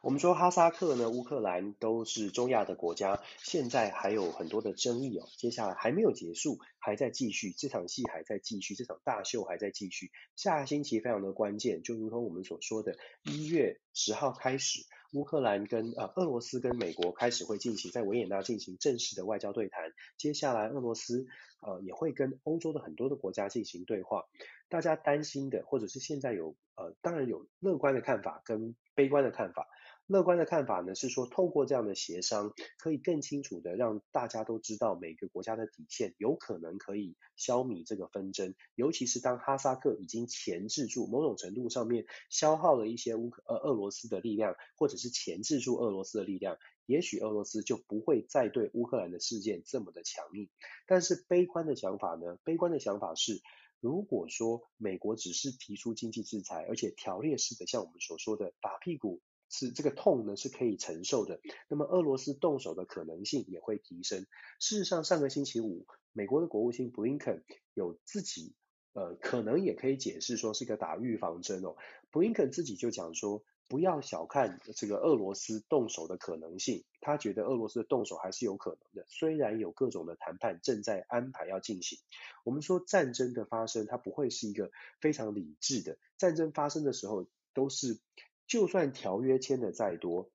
我们说哈萨克呢，乌克兰都是中亚的国家，现在还有很多的争议哦，接下来还没有结束，还在继续，这场戏还在继续，这场大秀还在继续。下个星期非常的关键，就如同我们所说的，一月十号开始，乌克兰跟呃俄罗斯跟美国开始会进行在维也纳进行正式的外交对谈，接下来俄罗斯呃也会跟欧洲的很多的国家进行对话。大家担心的，或者是现在有呃当然有乐观的看法跟悲观的看法。乐观的看法呢，是说透过这样的协商，可以更清楚的让大家都知道每个国家的底线，有可能可以消弭这个纷争。尤其是当哈萨克已经钳制住，某种程度上面消耗了一些乌克呃俄罗斯的力量，或者是钳制住俄罗斯的力量，也许俄罗斯就不会再对乌克兰的事件这么的强硬。但是悲观的想法呢，悲观的想法是，如果说美国只是提出经济制裁，而且条列式的，像我们所说的打屁股是这个痛呢是可以承受的，那么俄罗斯动手的可能性也会提升。事实上，上个星期五，美国的国务卿布林肯有自己呃，可能也可以解释说是个打预防针哦。布林肯自己就讲说。不要小看这个俄罗斯动手的可能性，他觉得俄罗斯的动手还是有可能的。虽然有各种的谈判正在安排要进行，我们说战争的发生，它不会是一个非常理智的。战争发生的时候，都是就算条约签的再多，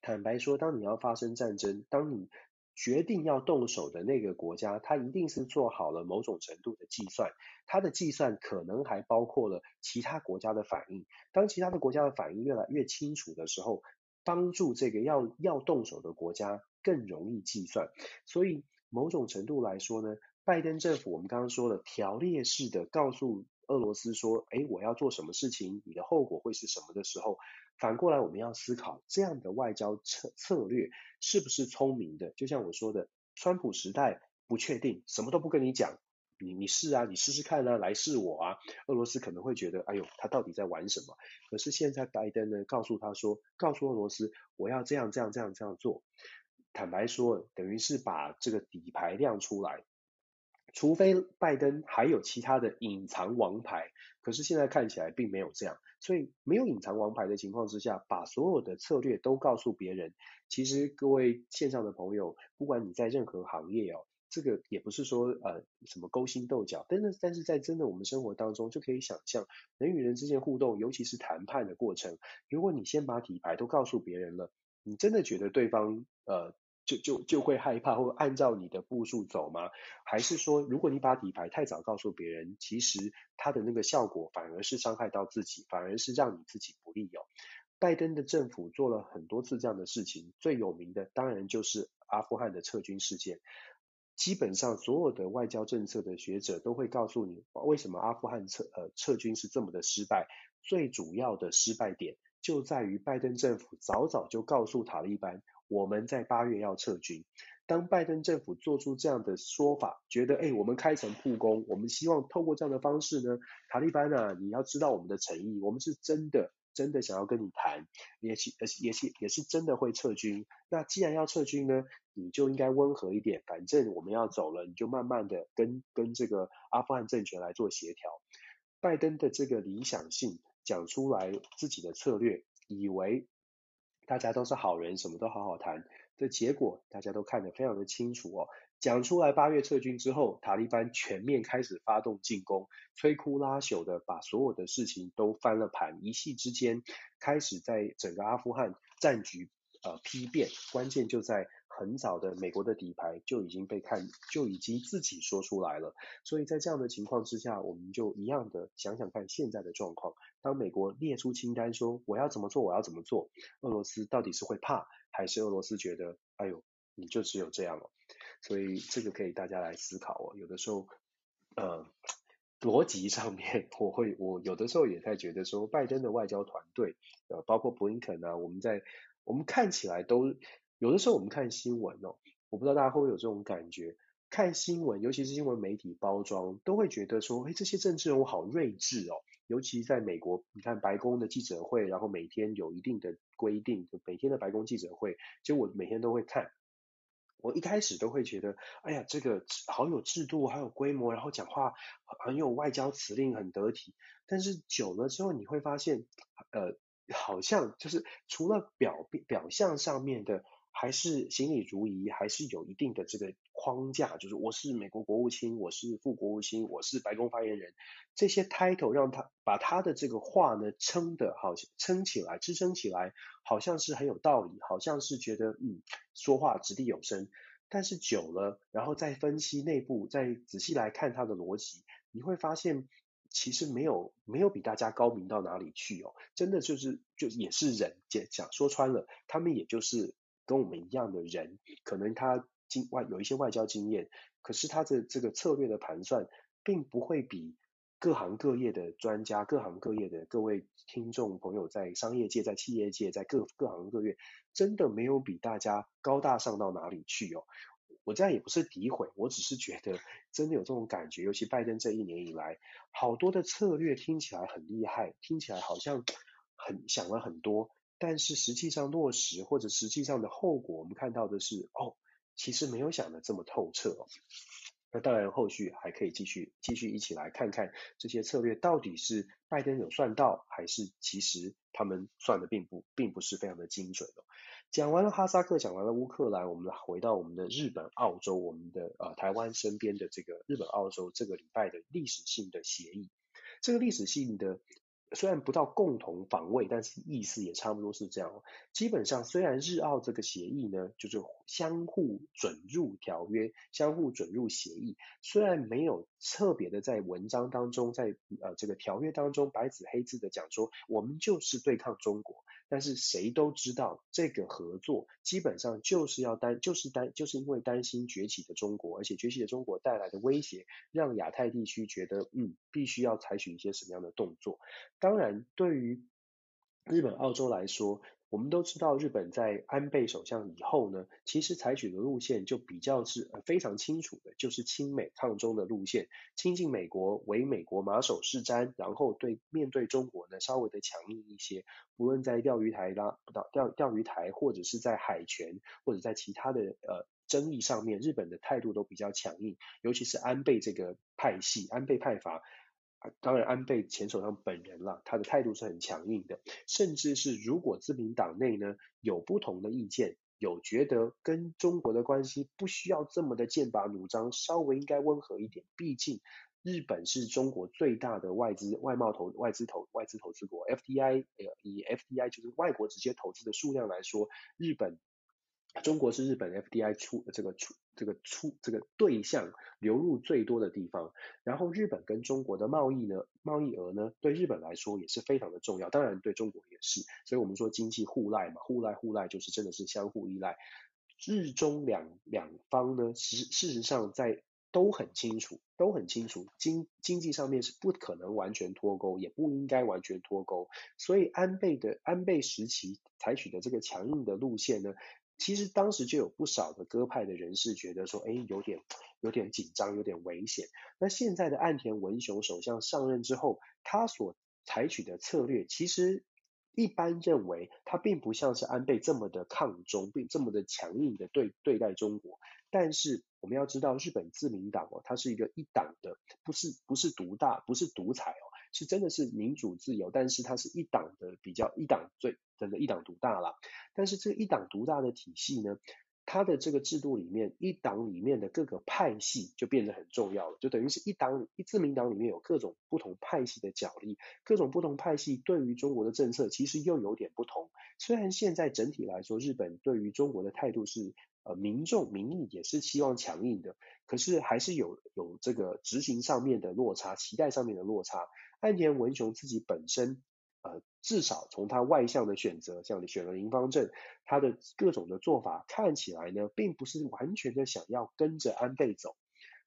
坦白说，当你要发生战争，当你决定要动手的那个国家，他一定是做好了某种程度的计算。他的计算可能还包括了其他国家的反应。当其他的国家的反应越来越清楚的时候，帮助这个要要动手的国家更容易计算。所以某种程度来说呢，拜登政府我们刚刚说了条列式的告诉俄罗斯说，诶，我要做什么事情，你的后果会是什么的时候，反过来我们要思考这样的外交策策略是不是聪明的？就像我说的，川普时代不确定，什么都不跟你讲，你你试啊，你试试看啊，来试我啊。俄罗斯可能会觉得，哎呦，他到底在玩什么？可是现在拜登呢，告诉他说，告诉俄罗斯，我要这样这样这样这样做。坦白说，等于是把这个底牌亮出来。除非拜登还有其他的隐藏王牌，可是现在看起来并没有这样，所以没有隐藏王牌的情况之下，把所有的策略都告诉别人，其实各位线上的朋友，不管你在任何行业哦，这个也不是说呃什么勾心斗角，但是但是在真的我们生活当中就可以想象，人与人之间互动，尤其是谈判的过程，如果你先把底牌都告诉别人了，你真的觉得对方呃。就就就会害怕，或按照你的步数走吗？还是说，如果你把底牌太早告诉别人，其实他的那个效果反而是伤害到自己，反而是让你自己不利哦。拜登的政府做了很多次这样的事情，最有名的当然就是阿富汗的撤军事件。基本上所有的外交政策的学者都会告诉你，为什么阿富汗撤呃撤军是这么的失败，最主要的失败点就在于拜登政府早早就告诉塔利班。我们在八月要撤军。当拜登政府做出这样的说法，觉得诶，我们开诚布公，我们希望透过这样的方式呢，塔利班啊，你要知道我们的诚意，我们是真的真的想要跟你谈，也是也是也是真的会撤军。那既然要撤军呢，你就应该温和一点，反正我们要走了，你就慢慢的跟跟这个阿富汗政权来做协调。拜登的这个理想性讲出来自己的策略，以为。大家都是好人，什么都好好谈。这结果大家都看得非常的清楚哦。讲出来，八月撤军之后，塔利班全面开始发动进攻，摧枯拉朽的把所有的事情都翻了盘，一夕之间开始在整个阿富汗战局呃批变。关键就在。很早的美国的底牌就已经被看，就已经自己说出来了。所以在这样的情况之下，我们就一样的想想看现在的状况。当美国列出清单说我要怎么做，我要怎么做，俄罗斯到底是会怕，还是俄罗斯觉得，哎呦，你就只有这样了？所以这个可以大家来思考哦。有的时候，呃，逻辑上面 [LAUGHS] 我会，我有的时候也在觉得说，拜登的外交团队，呃，包括布林肯啊，我们在我们看起来都。有的时候我们看新闻哦，我不知道大家会不会有这种感觉，看新闻，尤其是新闻媒体包装，都会觉得说，哎，这些政治人物好睿智哦。尤其在美国，你看白宫的记者会，然后每天有一定的规定，就每天的白宫记者会，就我每天都会看。我一开始都会觉得，哎呀，这个好有制度，好有规模，然后讲话很有外交辞令，很得体。但是久了之后，你会发现，呃，好像就是除了表表象上面的。还是行礼如仪，还是有一定的这个框架，就是我是美国国务卿，我是副国务卿，我是白宫发言人，这些 title 让他把他的这个话呢撑得好撑起来，支撑起来，好像是很有道理，好像是觉得嗯说话掷地有声。但是久了，然后再分析内部，再仔细来看他的逻辑，你会发现其实没有没有比大家高明到哪里去哦，真的就是就也是人，讲讲说穿了，他们也就是。跟我们一样的人，可能他经外有一些外交经验，可是他的这个策略的盘算，并不会比各行各业的专家、各行各业的各位听众朋友，在商业界、在企业界、在各各行各业，真的没有比大家高大上到哪里去哦。我这样也不是诋毁，我只是觉得真的有这种感觉，尤其拜登这一年以来，好多的策略听起来很厉害，听起来好像很想了很多，但是实际上落实或者实际上的后果，我们看到的是，哦，其实没有想的这么透彻哦。那当然，后续还可以继续继续一起来看看这些策略到底是拜登有算到，还是其实他们算的并不并不是非常的精准哦。讲完了哈萨克，讲完了乌克兰，我们回到我们的日本、澳洲，我们的呃台湾身边的这个日本、澳洲这个礼拜的历史性的协议，这个历史性的。虽然不到共同防卫，但是意思也差不多是这样。基本上，虽然日澳这个协议呢，就是相互准入条约、相互准入协议，虽然没有特别的在文章当中，在呃这个条约当中白纸黑字的讲说，我们就是对抗中国。但是谁都知道，这个合作基本上就是要担，就是担，就是因为担心崛起的中国，而且崛起的中国带来的威胁，让亚太地区觉得，嗯，必须要采取一些什么样的动作。当然，对于日本、澳洲来说，我们都知道，日本在安倍首相以后呢，其实采取的路线就比较是非常清楚的，就是亲美抗中的路线，亲近美国，为美国马首是瞻，然后对面对中国呢稍微的强硬一些，不论在钓鱼台啦，钓钓钓鱼台，或者是在海权，或者在其他的呃争议上面，日本的态度都比较强硬，尤其是安倍这个派系，安倍派阀。当然，安倍前首相本人了，他的态度是很强硬的，甚至是如果自民党内呢有不同的意见，有觉得跟中国的关系不需要这么的剑拔弩张，稍微应该温和一点，毕竟日本是中国最大的外资外贸投外资投外资投资国，FDI 呃以 FDI 就是外国直接投资的数量来说，日本。中国是日本 FDI 出这个出这个出这个对象流入最多的地方，然后日本跟中国的贸易呢，贸易额呢，对日本来说也是非常的重要，当然对中国也是，所以我们说经济互赖嘛，互赖互赖就是真的是相互依赖，日中两两方呢，实事实上在都很清楚，都很清楚，经经济上面是不可能完全脱钩，也不应该完全脱钩，所以安倍的安倍时期采取的这个强硬的路线呢。其实当时就有不少的鸽派的人士觉得说，哎，有点有点紧张，有点危险。那现在的岸田文雄首相上任之后，他所采取的策略，其实一般认为他并不像是安倍这么的抗中，并这么的强硬的对对待中国。但是我们要知道，日本自民党哦，它是一个一党的，不是不是独大，不是独裁哦。是真的是民主自由，但是它是一党的比较一党最真的一党独大了。但是这个一党独大的体系呢，它的这个制度里面，一党里面的各个派系就变得很重要了，就等于是一党一自民党里面有各种不同派系的角力，各种不同派系对于中国的政策其实又有点不同。虽然现在整体来说，日本对于中国的态度是呃民众民意也是希望强硬的，可是还是有有这个执行上面的落差，期待上面的落差。岸田文雄自己本身，呃，至少从他外向的选择，像你选了林芳正，他的各种的做法看起来呢，并不是完全的想要跟着安倍走。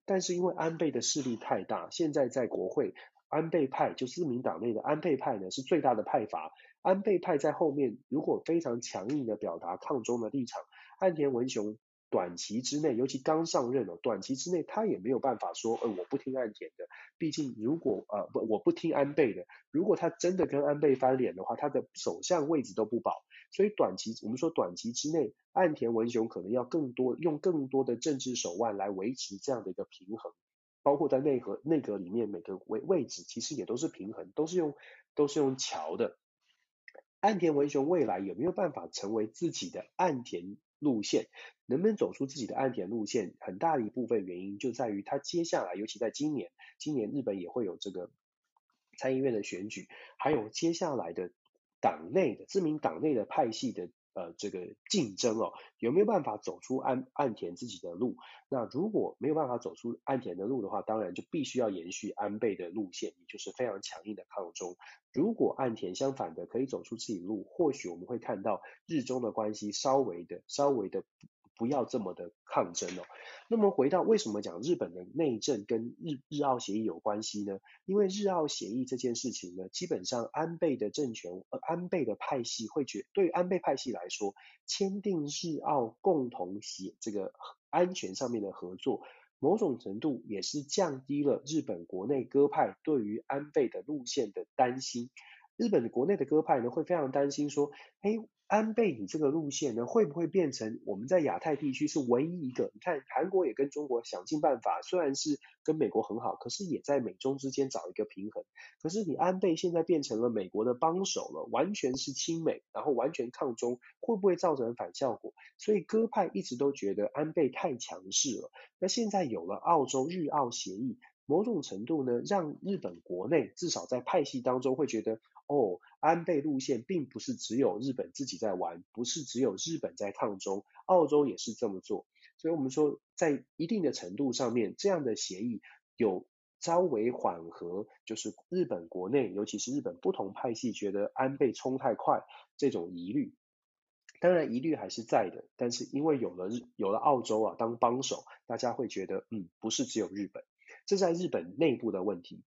但是因为安倍的势力太大，现在在国会，安倍派就自民党内的安倍派呢是最大的派阀。安倍派在后面如果非常强硬的表达抗中的立场，岸田文雄。短期之内，尤其刚上任哦，短期之内他也没有办法说，呃，我不听岸田的。毕竟，如果呃不，我不听安倍的，如果他真的跟安倍翻脸的话，他的首相位置都不保。所以，短期我们说短期之内，岸田文雄可能要更多用更多的政治手腕来维持这样的一个平衡，包括在内阁内阁里面每个位位置其实也都是平衡，都是用都是用桥的。岸田文雄未来有没有办法成为自己的岸田路线？能不能走出自己的暗点路线？很大的一部分原因就在于他接下来，尤其在今年，今年日本也会有这个参议院的选举，还有接下来的党内的自民党内的派系的。呃，这个竞争哦，有没有办法走出岸岸田自己的路？那如果没有办法走出岸田的路的话，当然就必须要延续安倍的路线，也就是非常强硬的抗中。如果岸田相反的可以走出自己路，或许我们会看到日中的关系稍微的、稍微的。不要这么的抗争哦。那么回到为什么讲日本的内政跟日日澳协议有关系呢？因为日澳协议这件事情呢，基本上安倍的政权，呃，安倍的派系会觉，对安倍派系来说，签订日澳共同协这个安全上面的合作，某种程度也是降低了日本国内鸽派对于安倍的路线的担心。日本的国内的鸽派呢，会非常担心说，哎，安倍你这个路线呢，会不会变成我们在亚太地区是唯一一个？你看韩国也跟中国想尽办法，虽然是跟美国很好，可是也在美中之间找一个平衡。可是你安倍现在变成了美国的帮手了，完全是亲美，然后完全抗中，会不会造成反效果？所以鸽派一直都觉得安倍太强势了。那现在有了澳洲日澳协议，某种程度呢，让日本国内至少在派系当中会觉得。哦，安倍路线并不是只有日本自己在玩，不是只有日本在抗中，澳洲也是这么做。所以，我们说，在一定的程度上面，这样的协议有稍微缓和，就是日本国内，尤其是日本不同派系觉得安倍冲太快这种疑虑。当然，疑虑还是在的，但是因为有了日有了澳洲啊当帮手，大家会觉得，嗯，不是只有日本，这在日本内部的问题。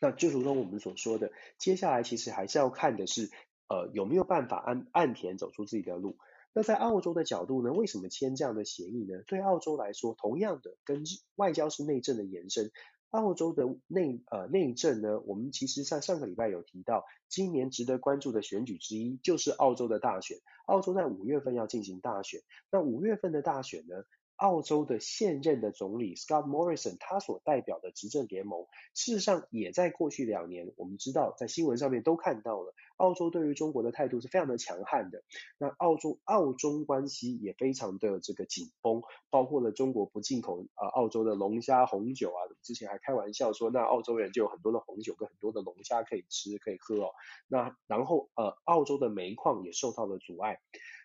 那就如同我们所说的，接下来其实还是要看的是，呃，有没有办法按岸田走出自己的路。那在澳洲的角度呢，为什么签这样的协议呢？对澳洲来说，同样的跟外交是内政的延伸。澳洲的内呃内政呢，我们其实上上个礼拜有提到，今年值得关注的选举之一就是澳洲的大选。澳洲在五月份要进行大选，那五月份的大选呢，澳洲的现任的总理 Scott Morrison，他所代表的执政联盟，事实上也在过去两年，我们知道在新闻上面都看到了，澳洲对于中国的态度是非常的强悍的。那澳洲澳中关系也非常的这个紧绷，包括了中国不进口啊、澳洲的龙虾、红酒啊，之前还开玩笑说，那澳洲人就有很多的红酒跟很多的龙虾可以吃可以喝哦。那然后呃，澳洲的煤矿也受到了阻碍。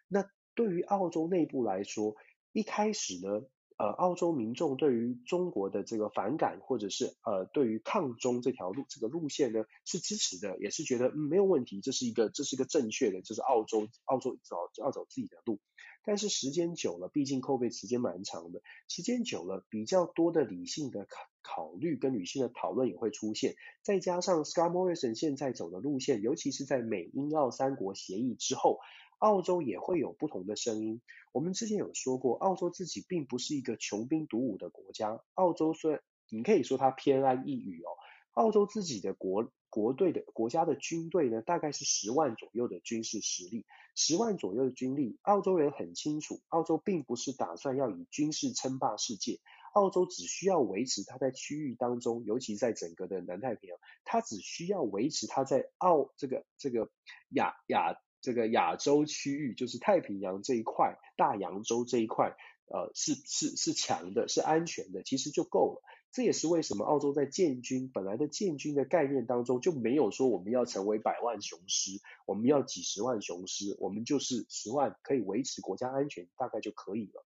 那对于澳洲内部来说，一开始呢，呃，澳洲民众对于中国的这个反感，或者是呃，对于抗中这条路这个路线呢，是支持的，也是觉得没有问题，这是一个这是一个正确的，就是澳洲澳洲走要走自己的路。但是时间久了，毕竟 COVID 时间蛮长的，时间久了，比较多的理性的考考虑跟理性的讨论也会出现，再加上 Scott Morrison 现在走的路线，尤其是在美英澳三国协议之后。澳洲也会有不同的声音。我们之前有说过，澳洲自己并不是一个穷兵黩武的国家。澳洲虽然你可以说它偏安一隅哦，澳洲自己的国国队的国家的军队呢，大概是十万左右的军事实力，十万左右的军力。澳洲人很清楚，澳洲并不是打算要以军事称霸世界，澳洲只需要维持它在区域当中，尤其在整个的南太平洋，它只需要维持它在澳这个这个亚亚。这个亚洲区域就是太平洋这一块，大洋洲这一块，呃，是是是强的，是安全的，其实就够了。这也是为什么澳洲在建军本来的建军的概念当中就没有说我们要成为百万雄师，我们要几十万雄师，我们就是十万可以维持国家安全大概就可以了。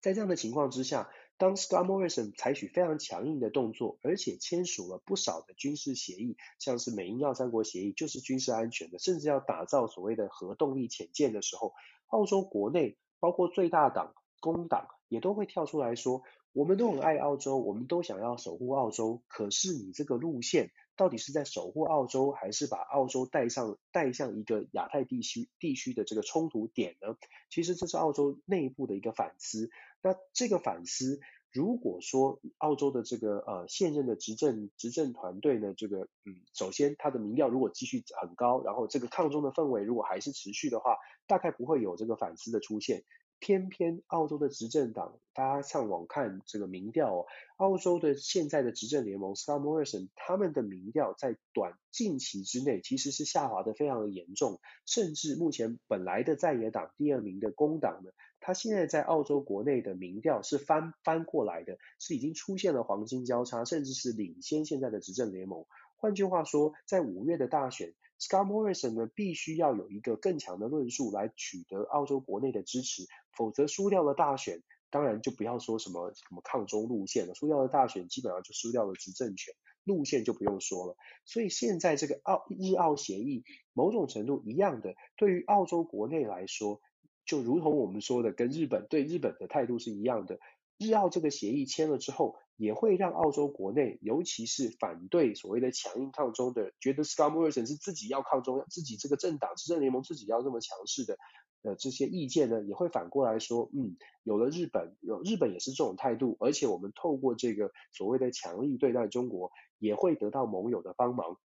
在这样的情况之下。当 scum 采取非常强硬的动作，而且签署了不少的军事协议，像是美英澳三国协议，就是军事安全的，甚至要打造所谓的核动力潜舰的时候，澳洲国内包括最大党工党也都会跳出来说，我们都很爱澳洲，我们都想要守护澳洲，可是你这个路线到底是在守护澳洲，还是把澳洲带上带向一个亚太地区地区的这个冲突点呢？其实这是澳洲内部的一个反思。那这个反思，如果说澳洲的这个呃现任的执政执政团队呢，这个嗯，首先他的民调如果继续很高，然后这个抗中的氛围如果还是持续的话，大概不会有这个反思的出现。偏偏澳洲的执政党，大家上网看这个民调哦，澳洲的现在的执政联盟 Scott Morrison 他们的民调在短近期之内其实是下滑的非常的严重，甚至目前本来的在野党第二名的工党呢，他现在在澳洲国内的民调是翻翻过来的，是已经出现了黄金交叉，甚至是领先现在的执政联盟。换句话说，在五月的大选。Scott Morrison 呢，必须要有一个更强的论述来取得澳洲国内的支持，否则输掉了大选，当然就不要说什么什么抗中路线了，输掉了大选，基本上就输掉了执政权，路线就不用说了。所以现在这个澳日澳协议，某种程度一样的，对于澳洲国内来说，就如同我们说的，跟日本对日本的态度是一样的。日澳这个协议签了之后，也会让澳洲国内，尤其是反对所谓的强硬抗中的，觉得 Scott Morrison 是自己要抗中，自己这个政党执政联盟自己要这么强势的，呃这些意见呢，也会反过来说，嗯，有了日本，有日本也是这种态度，而且我们透过这个所谓的强力对待中国，也会得到盟友的帮忙。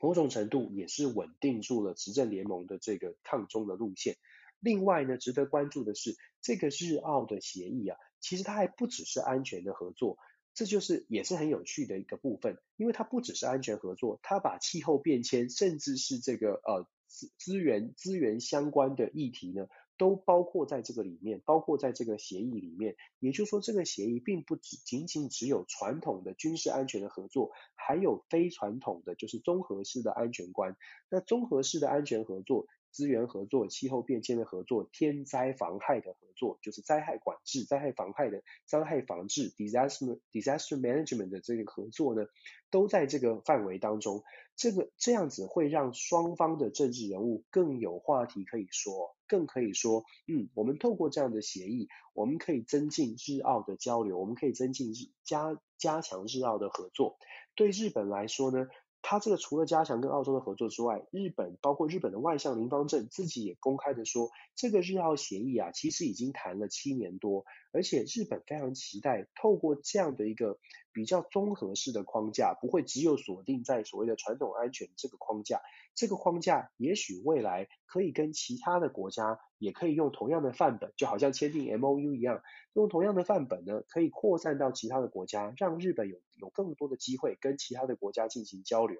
某种程度也是稳定住了执政联盟的这个抗中的路线。另外呢，值得关注的是，这个日澳的协议啊，其实它还不只是安全的合作，这就是也是很有趣的一个部分，因为它不只是安全合作，它把气候变迁，甚至是这个呃资资源资源相关的议题呢。都包括在这个里面，包括在这个协议里面。也就是说，这个协议并不只仅仅只有传统的军事安全的合作，还有非传统的，就是综合式的安全观。那综合式的安全合作。资源合作、气候变迁的合作、天灾防害的合作，就是灾害管制、灾害防害的灾害防治 （disaster disaster management） 的这个合作呢，都在这个范围当中。这个这样子会让双方的政治人物更有话题可以说，更可以说，嗯，我们透过这样的协议，我们可以增进日澳的交流，我们可以增进日加加强日澳的合作。对日本来说呢，他这个除了加强跟澳洲的合作之外，日本包括日本的外相林芳正自己也公开的说，这个日澳协议啊，其实已经谈了七年多，而且日本非常期待透过这样的一个比较综合式的框架，不会只有锁定在所谓的传统安全这个框架，这个框架也许未来可以跟其他的国家也可以用同样的范本，就好像签订 MOU 一样，用同样的范本呢，可以扩散到其他的国家，让日本有有更多的机会跟其他的国家进行交流。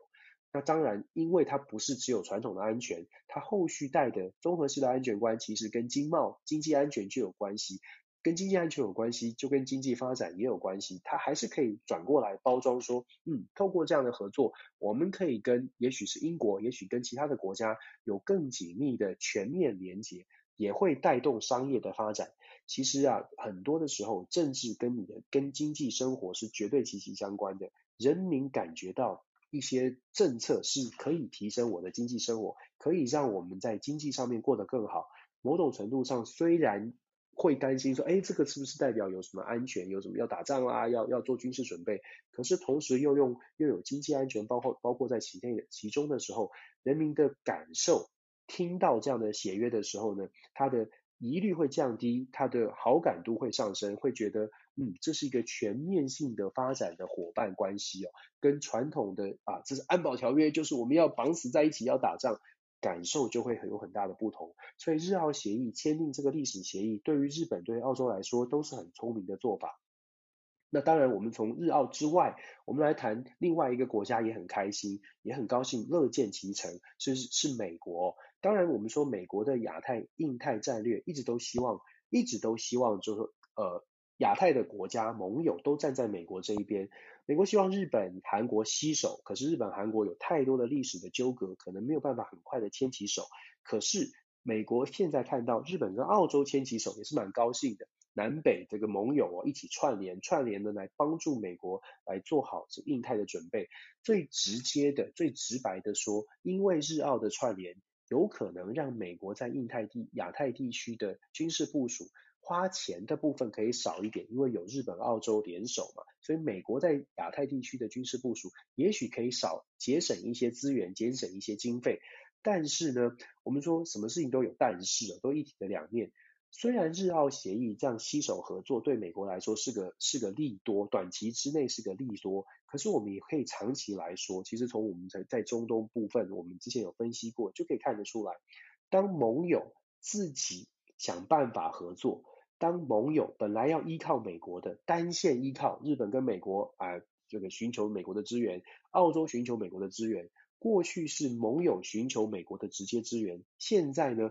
那当然，因为它不是只有传统的安全，它后续带的综合式的安全观，其实跟经贸、经济安全就有关系，跟经济安全有关系，就跟经济发展也有关系。它还是可以转过来包装说，嗯，透过这样的合作，我们可以跟也许是英国，也许跟其他的国家有更紧密的全面连接，也会带动商业的发展。其实啊，很多的时候，政治跟你的跟经济生活是绝对息息相关的，人民感觉到。一些政策是可以提升我的经济生活，可以让我们在经济上面过得更好。某种程度上，虽然会担心说，哎，这个是不是代表有什么安全，有什么要打仗啊，要要做军事准备？可是同时又用又有经济安全，包括包括在其内其中的时候，人民的感受，听到这样的协约的时候呢，他的疑虑会降低，他的好感度会上升，会觉得。嗯，这是一个全面性的发展的伙伴关系哦，跟传统的啊，这是安保条约，就是我们要绑死在一起要打仗，感受就会很有很大的不同。所以日澳协议签订这个历史协议，对于日本对于澳洲来说都是很聪明的做法。那当然，我们从日澳之外，我们来谈另外一个国家也很开心，也很高兴，乐见其成，是是美国。当然，我们说美国的亚太、印太战略一直都希望，一直都希望就是呃。亚太的国家盟友都站在美国这一边，美国希望日本、韩国携手，可是日本、韩国有太多的历史的纠葛，可能没有办法很快的牵起手。可是美国现在看到日本跟澳洲牵起手，也是蛮高兴的。南北这个盟友哦，一起串联，串联的来帮助美国来做好这印太的准备。最直接的、最直白的说，因为日澳的串联，有可能让美国在印太地、亚太地区的军事部署。花钱的部分可以少一点，因为有日本、澳洲联手嘛，所以美国在亚太地区的军事部署也许可以少节省一些资源，节省一些经费。但是呢，我们说什么事情都有但是，都一体的两面。虽然日澳协议这样携手合作对美国来说是个是个利多，短期之内是个利多，可是我们也可以长期来说，其实从我们在在中东部分，我们之前有分析过，就可以看得出来，当盟友自己想办法合作。当盟友本来要依靠美国的，单线依靠日本跟美国啊，这个寻求美国的资源，澳洲寻求美国的资源，过去是盟友寻求美国的直接资源，现在呢，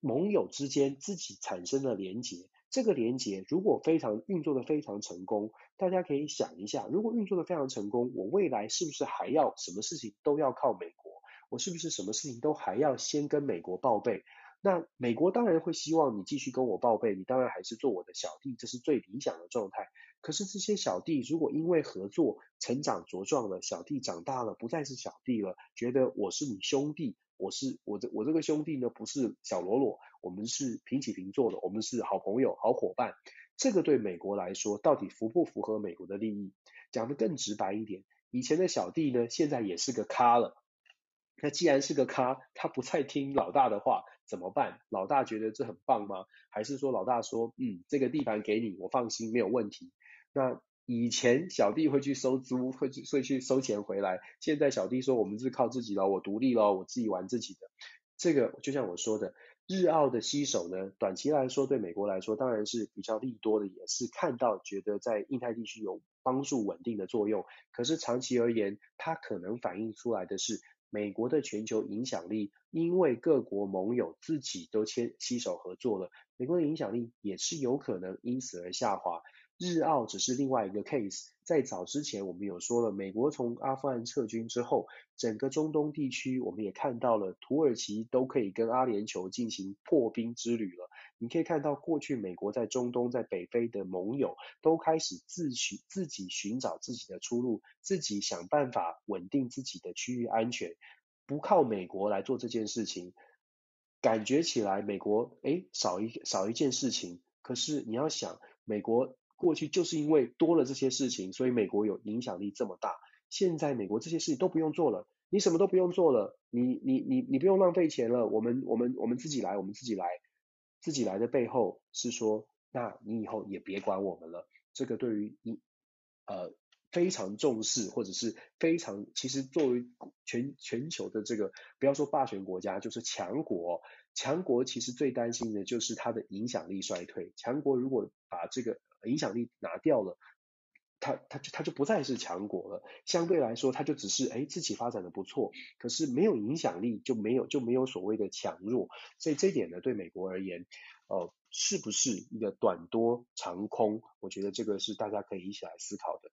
盟友之间自己产生了连结，这个连结如果非常运作的非常成功，大家可以想一下，如果运作的非常成功，我未来是不是还要什么事情都要靠美国？我是不是什么事情都还要先跟美国报备？那美国当然会希望你继续跟我报备，你当然还是做我的小弟，这是最理想的状态。可是这些小弟如果因为合作成长茁壮了，小弟长大了不再是小弟了，觉得我是你兄弟，我是我这我这个兄弟呢不是小喽啰，我们是平起平坐的，我们是好朋友、好伙伴。这个对美国来说到底符不符合美国的利益？讲得更直白一点，以前的小弟呢，现在也是个咖了。那既然是个咖，他不再听老大的话。怎么办？老大觉得这很棒吗？还是说老大说，嗯，这个地盘给你，我放心，没有问题。那以前小弟会去收租，会去会去收钱回来，现在小弟说我们是靠自己了，我独立了，我自己玩自己的。这个就像我说的，日澳的吸手呢，短期来说对美国来说当然是比较利多的，也是看到觉得在印太地区有帮助稳定的作用。可是长期而言，它可能反映出来的是美国的全球影响力，因为各国盟友自己都牵携手合作了，美国的影响力也是有可能因此而下滑。日澳只是另外一个 case，在早之前我们有说了，美国从阿富汗撤军之后，整个中东地区我们也看到了土耳其都可以跟阿联酋进行破冰之旅了。你可以看到过去美国在中东、在北非的盟友都开始自寻自己寻找自己的出路，自己想办法稳定自己的区域安全，不靠美国来做这件事情，感觉起来美国诶少一少一件事情，可是你要想美国。过去就是因为多了这些事情，所以美国有影响力这么大。现在美国这些事情都不用做了，你什么都不用做了，你你你你不用浪费钱了，我们我们我们自己来，我们自己来，自己来的背后是说，那你以后也别管我们了。这个对于你呃非常重视或者是非常其实作为全全球的这个不要说霸权国家，就是强国，强国其实最担心的就是它的影响力衰退。强国如果把这个影响力拿掉了，它它就它就不再是强国了。相对来说，它就只是哎自己发展的不错，可是没有影响力，就没有就没有所谓的强弱。所以这一点呢，对美国而言，呃，是不是一个短多长空？我觉得这个是大家可以一起来思考的。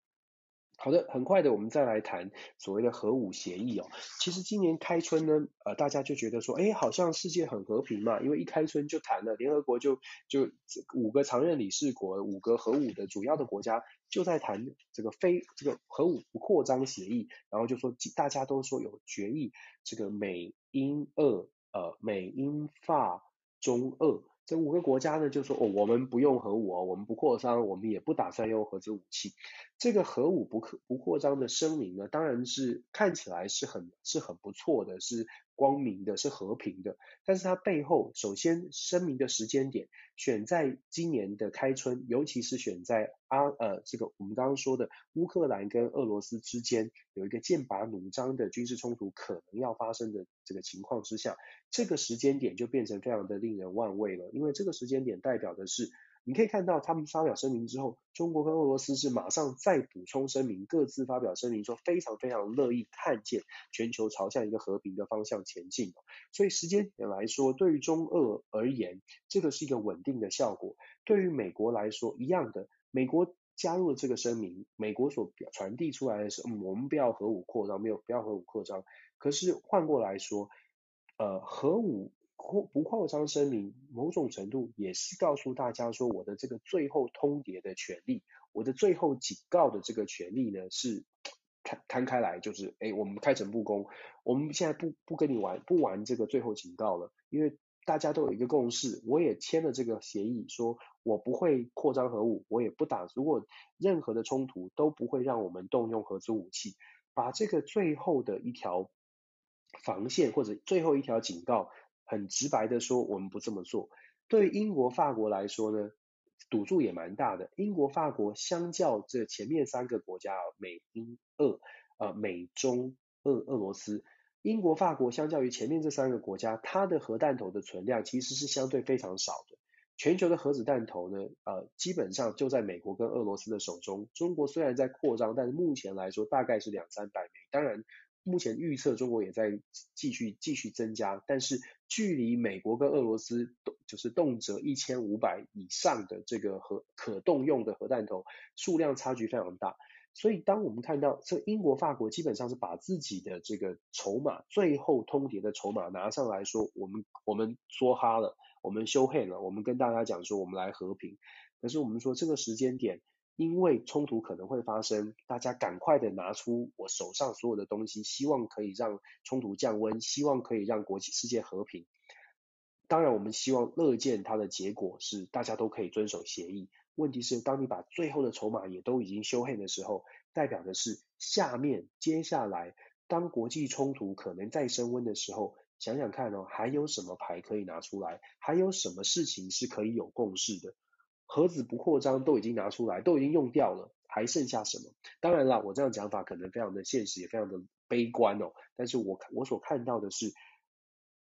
好的，很快的，我们再来谈所谓的核武协议哦。其实今年开春呢，呃，大家就觉得说，哎，好像世界很和平嘛，因为一开春就谈了，联合国就就五个常任理事国，五个核武的主要的国家就在谈这个非这个核武不扩张协议，然后就说大家都说有决议，这个美英俄呃美英法中俄。这五个国家呢，就说哦，我们不用核武哦，我们不扩张，我们也不打算用核子武器。这个核武不扩不扩张的声明呢，当然是看起来是很是很不错的，是光明的，是和平的。但是它背后，首先声明的时间点选在今年的开春，尤其是选在阿呃这个我们刚刚说的乌克兰跟俄罗斯之间有一个剑拔弩张的军事冲突可能要发生的这个情况之下。这个时间点就变成非常的令人万味了，因为这个时间点代表的是，你可以看到他们发表声明之后，中国跟俄罗斯是马上再补充声明，各自发表声明说非常非常乐意看见全球朝向一个和平的方向前进。所以时间点来说，对于中俄而言，这个是一个稳定的效果；对于美国来说，一样的，美国加入了这个声明，美国所传递出来的是，我们不要核武扩张，没有不要核武扩张。可是换过来说。呃，核武扩不扩张声明，某种程度也是告诉大家说，我的这个最后通牒的权利，我的最后警告的这个权利呢，是摊摊开来，就是，哎，我们开诚布公，我们现在不不跟你玩，不玩这个最后警告了，因为大家都有一个共识，我也签了这个协议，说我不会扩张核武，我也不打，如果任何的冲突都不会让我们动用核子武器，把这个最后的一条。防线或者最后一条警告，很直白的说，我们不这么做。对英国、法国来说呢，赌注也蛮大的。英国、法国相较这前面三个国家啊，美、英、俄，呃，美、中、俄、俄罗斯，英国、法国相较于前面这三个国家，它的核弹头的存量其实是相对非常少的。全球的核子弹头呢，呃，基本上就在美国跟俄罗斯的手中。中国虽然在扩张，但是目前来说大概是两三百枚。当然。目前预测中国也在继续继续增加，但是距离美国跟俄罗斯就是动辄一千五百以上的这个核可动用的核弹头数量差距非常大，所以当我们看到这英国、法国基本上是把自己的这个筹码最后通牒的筹码拿上来说，我们我们说哈了，我们修黑了，我们跟大家讲说我们来和平，可是我们说这个时间点。因为冲突可能会发生，大家赶快的拿出我手上所有的东西，希望可以让冲突降温，希望可以让国际世界和平。当然，我们希望乐见它的结果是大家都可以遵守协议。问题是，当你把最后的筹码也都已经修黑的时候，代表的是下面接下来当国际冲突可能再升温的时候，想想看哦，还有什么牌可以拿出来？还有什么事情是可以有共识的？盒子不扩张都已经拿出来，都已经用掉了，还剩下什么？当然啦，我这样讲法可能非常的现实，也非常的悲观哦。但是我我所看到的是，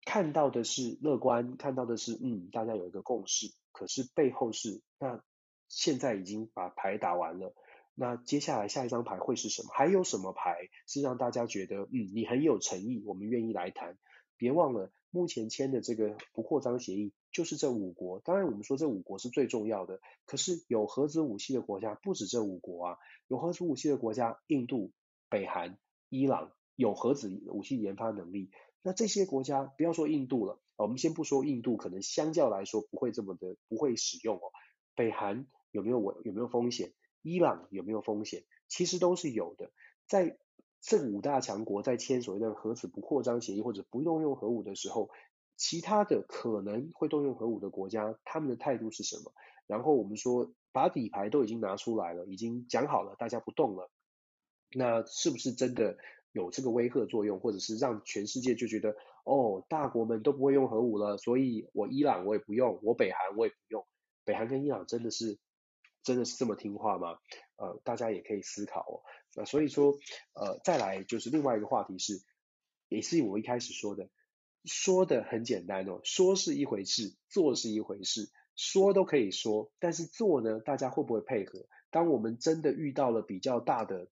看到的是乐观，看到的是嗯，大家有一个共识。可是背后是，那现在已经把牌打完了，那接下来下一张牌会是什么？还有什么牌是让大家觉得嗯，你很有诚意，我们愿意来谈？别忘了，目前签的这个不扩张协议就是这五国。当然，我们说这五国是最重要的。可是有核子武器的国家不止这五国啊，有核子武器的国家，印度、北韩、伊朗有核子武器研发能力。那这些国家，不要说印度了，我们先不说印度，可能相较来说不会这么的不会使用哦。北韩有没有我有没有风险？伊朗有没有风险？其实都是有的，在。这五大强国在签所谓的核子不扩张协议或者不动用核武的时候，其他的可能会动用核武的国家，他们的态度是什么？然后我们说把底牌都已经拿出来了，已经讲好了，大家不动了，那是不是真的有这个威慑作用，或者是让全世界就觉得哦，大国们都不会用核武了，所以我伊朗我也不用，我北韩我也不用，北韩跟伊朗真的是真的是这么听话吗？呃，大家也可以思考哦。那所以说，呃，再来就是另外一个话题是，也是我一开始说的，说的很简单哦，说是一回事，做是一回事，说都可以说，但是做呢，大家会不会配合？当我们真的遇到了比较大的、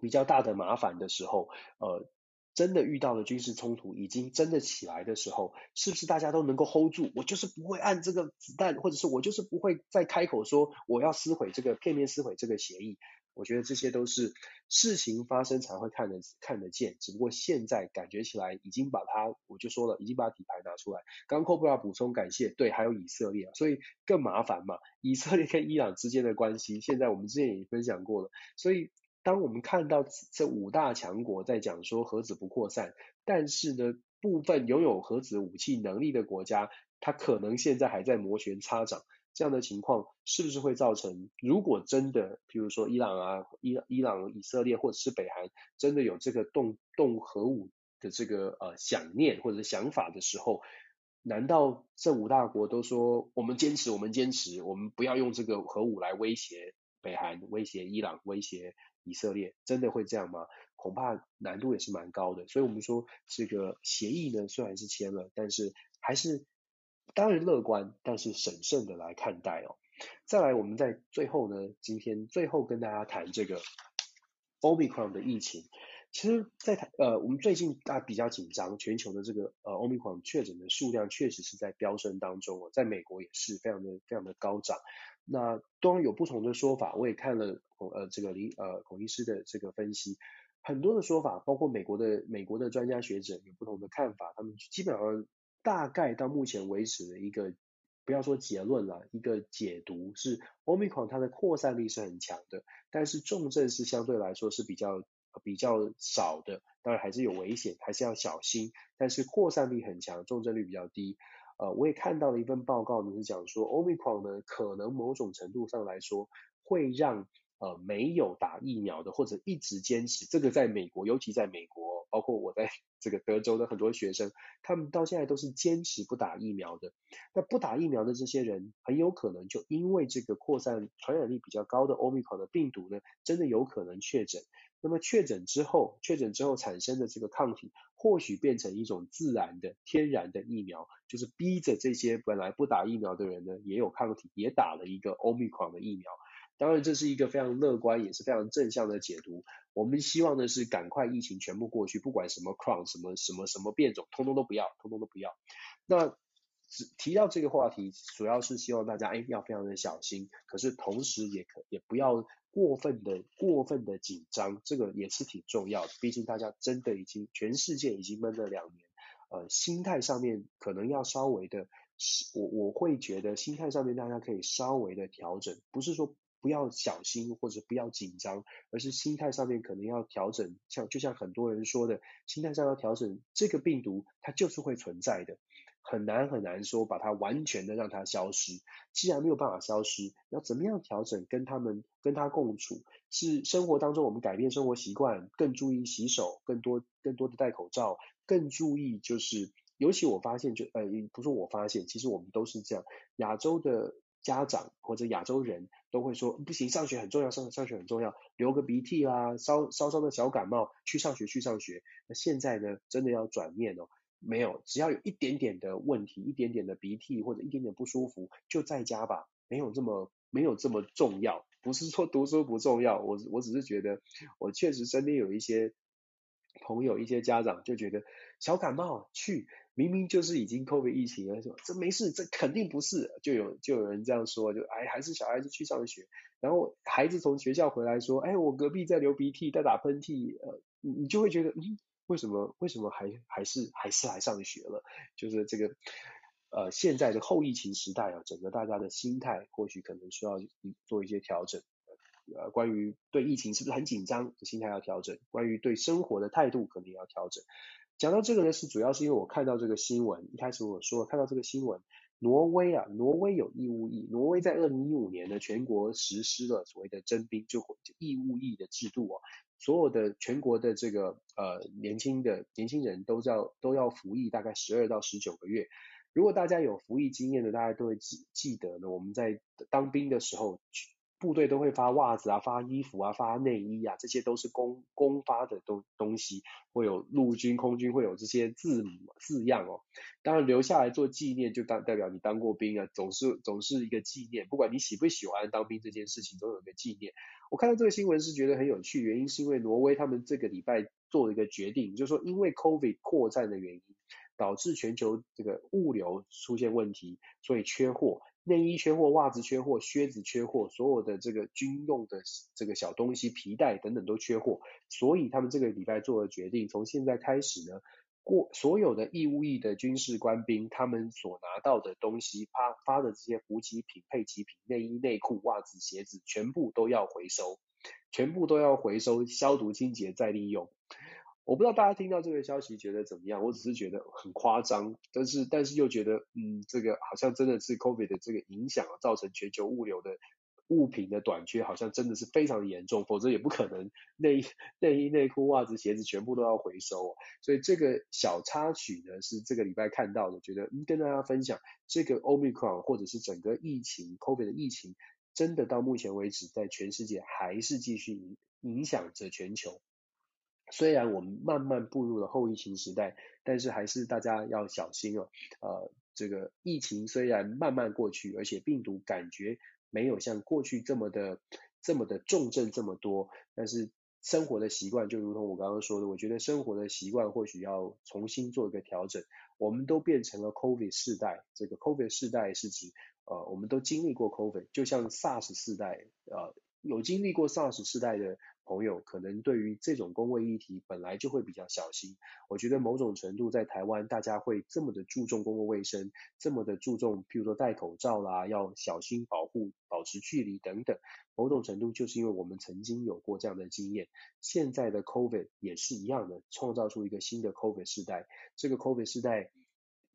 比较大的麻烦的时候，呃。真的遇到了军事冲突，已经真的起来的时候，是不是大家都能够 hold 住？我就是不会按这个子弹，或者是我就是不会再开口说我要撕毁这个片面撕毁这个协议。我觉得这些都是事情发生才会看得看得见。只不过现在感觉起来已经把它，我就说了，已经把底牌拿出来。刚刚 Cobra 补充感谢，对，还有以色列，所以更麻烦嘛。以色列跟伊朗之间的关系，现在我们之前也分享过了，所以。当我们看到这五大强国在讲说核子不扩散，但是呢，部分拥有核子武器能力的国家，它可能现在还在摩拳擦掌，这样的情况是不是会造成，如果真的，譬如说伊朗啊、伊伊朗、以色列或者是北韩，真的有这个动动核武的这个呃想念或者是想法的时候，难道这五大国都说我们坚持，我们坚持，我们不要用这个核武来威胁北韩、威胁伊朗、威胁？以色列真的会这样吗？恐怕难度也是蛮高的。所以，我们说这个协议呢，虽然是签了，但是还是当然乐观，但是审慎的来看待哦。再来，我们在最后呢，今天最后跟大家谈这个 Omicron 的疫情。其实在，在呃，我们最近大家比较紧张，全球的这个呃 Omicron 确诊的数量确实是在飙升当中哦，在美国也是非常的非常的高涨。那当然有不同的说法，我也看了呃这个李呃孔医师的这个分析，很多的说法，包括美国的美国的专家学者有不同的看法，他们基本上大概到目前为止的一个不要说结论了，一个解读是 Omicron 它的扩散力是很强的，但是重症是相对来说是比较比较少的，当然还是有危险，还是要小心，但是扩散力很强，重症率比较低。呃，我也看到了一份报告呢，是讲说，Omicron 呢，可能某种程度上来说，会让呃没有打疫苗的或者一直坚持，这个在美国，尤其在美国，包括我在 [LAUGHS] 这个德州的很多学生，他们到现在都是坚持不打疫苗的。那不打疫苗的这些人，很有可能就因为这个扩散传染力比较高的 Omicron 的病毒呢，真的有可能确诊。那么确诊之后，确诊之后产生的这个抗体，或许变成一种自然的、天然的疫苗，就是逼着这些本来不打疫苗的人呢，也有抗体，也打了一个 Omicron 的疫苗。当然，这是一个非常乐观，也是非常正向的解读。我们希望的是赶快疫情全部过去，不管什么 crown、什么什么什么变种，通通都不要，通通都不要。那只提到这个话题，主要是希望大家哎要非常的小心，可是同时也可也不要。过分的过分的紧张，这个也是挺重要的。毕竟大家真的已经全世界已经闷了两年，呃，心态上面可能要稍微的，我我会觉得心态上面大家可以稍微的调整，不是说不要小心或者不要紧张，而是心态上面可能要调整。像就像很多人说的，心态上要调整，这个病毒它就是会存在的。很难很难说把它完全的让它消失。既然没有办法消失，要怎么样调整跟他们跟他共处？是生活当中我们改变生活习惯，更注意洗手，更多更多的戴口罩，更注意就是，尤其我发现就呃不是我发现，其实我们都是这样，亚洲的。家长或者亚洲人都会说不行，上学很重要，上上学很重要，流个鼻涕啦，稍稍稍的小感冒，去上学去上学。那现在呢，真的要转念哦，没有，只要有一点点的问题，一点点的鼻涕或者一点点不舒服，就在家吧，没有这么没有这么重要。不是说读书不重要，我我只是觉得，我确实身边有一些朋友，一些家长就觉得小感冒去。明明就是已经 COVID 疫情了，说这没事，这肯定不是，就有就有人这样说，就哎还是小孩子去上学，然后孩子从学校回来说，哎我隔壁在流鼻涕，在打喷嚏，呃你就会觉得嗯为什么为什么还还是还是来上学了？就是这个呃现在的后疫情时代啊，整个大家的心态或许可能需要做一些调整，呃关于对疫情是不是很紧张，心态要调整，关于对生活的态度肯定要调整。讲到这个呢，是主要是因为我看到这个新闻，一开始我说看到这个新闻，挪威啊，挪威有义务役，挪威在二零一五年呢，全国实施了所谓的征兵就义务役的制度啊，所有的全国的这个呃年轻的年轻人都要都要服役大概十二到十九个月。如果大家有服役经验的，大家都会记记得呢，我们在当兵的时候。部队都会发袜子啊，发衣服啊，发内衣啊，这些都是公公发的东东西，会有陆军、空军会有这些字母字样哦。当然留下来做纪念，就当代表你当过兵啊，总是总是一个纪念。不管你喜不喜欢当兵这件事情，都有一个纪念。我看到这个新闻是觉得很有趣，原因是因为挪威他们这个礼拜做了一个决定，就是说因为 COVID 扩散的原因，导致全球这个物流出现问题，所以缺货。内衣缺货，袜子缺货，靴子缺货，所有的这个军用的这个小东西、皮带等等都缺货，所以他们这个礼拜做了决定，从现在开始呢，过所有的义务役的军事官兵，他们所拿到的东西，发发的这些补给品、配给品、内衣、内裤、袜子、鞋子，全部都要回收，全部都要回收，消毒清洁再利用。我不知道大家听到这个消息觉得怎么样？我只是觉得很夸张，但是但是又觉得，嗯，这个好像真的是 COVID 的这个影响啊，造成全球物流的物品的短缺，好像真的是非常严重，否则也不可能内内衣、内裤、袜子、鞋子全部都要回收哦。所以这个小插曲呢，是这个礼拜看到的，觉得嗯，跟大家分享这个 Omicron 或者是整个疫情 COVID 的疫情，真的到目前为止，在全世界还是继续影影响着全球。虽然我们慢慢步入了后疫情时代，但是还是大家要小心哦。呃，这个疫情虽然慢慢过去，而且病毒感觉没有像过去这么的这么的重症这么多，但是生活的习惯就如同我刚刚说的，我觉得生活的习惯或许要重新做一个调整。我们都变成了 COVID 世代，这个 COVID 世代是指呃，我们都经历过 COVID，就像 SARS 世代，呃，有经历过 SARS 世代的。朋友可能对于这种公卫议题本来就会比较小心，我觉得某种程度在台湾大家会这么的注重公共卫生，这么的注重，譬如说戴口罩啦，要小心保护、保持距离等等，某种程度就是因为我们曾经有过这样的经验。现在的 COVID 也是一样的，创造出一个新的 COVID 时代。这个 COVID 时代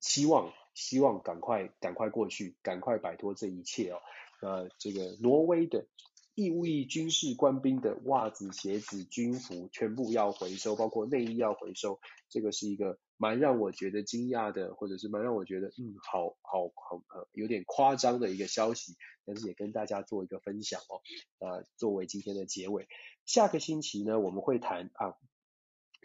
希望希望赶快赶快过去，赶快摆脱这一切哦。呃，这个挪威的。义务役军事官兵的袜子、鞋子、军服全部要回收，包括内衣要回收。这个是一个蛮让我觉得惊讶的，或者是蛮让我觉得嗯，好好好呃，有点夸张的一个消息，但是也跟大家做一个分享哦。呃，作为今天的结尾，下个星期呢，我们会谈啊。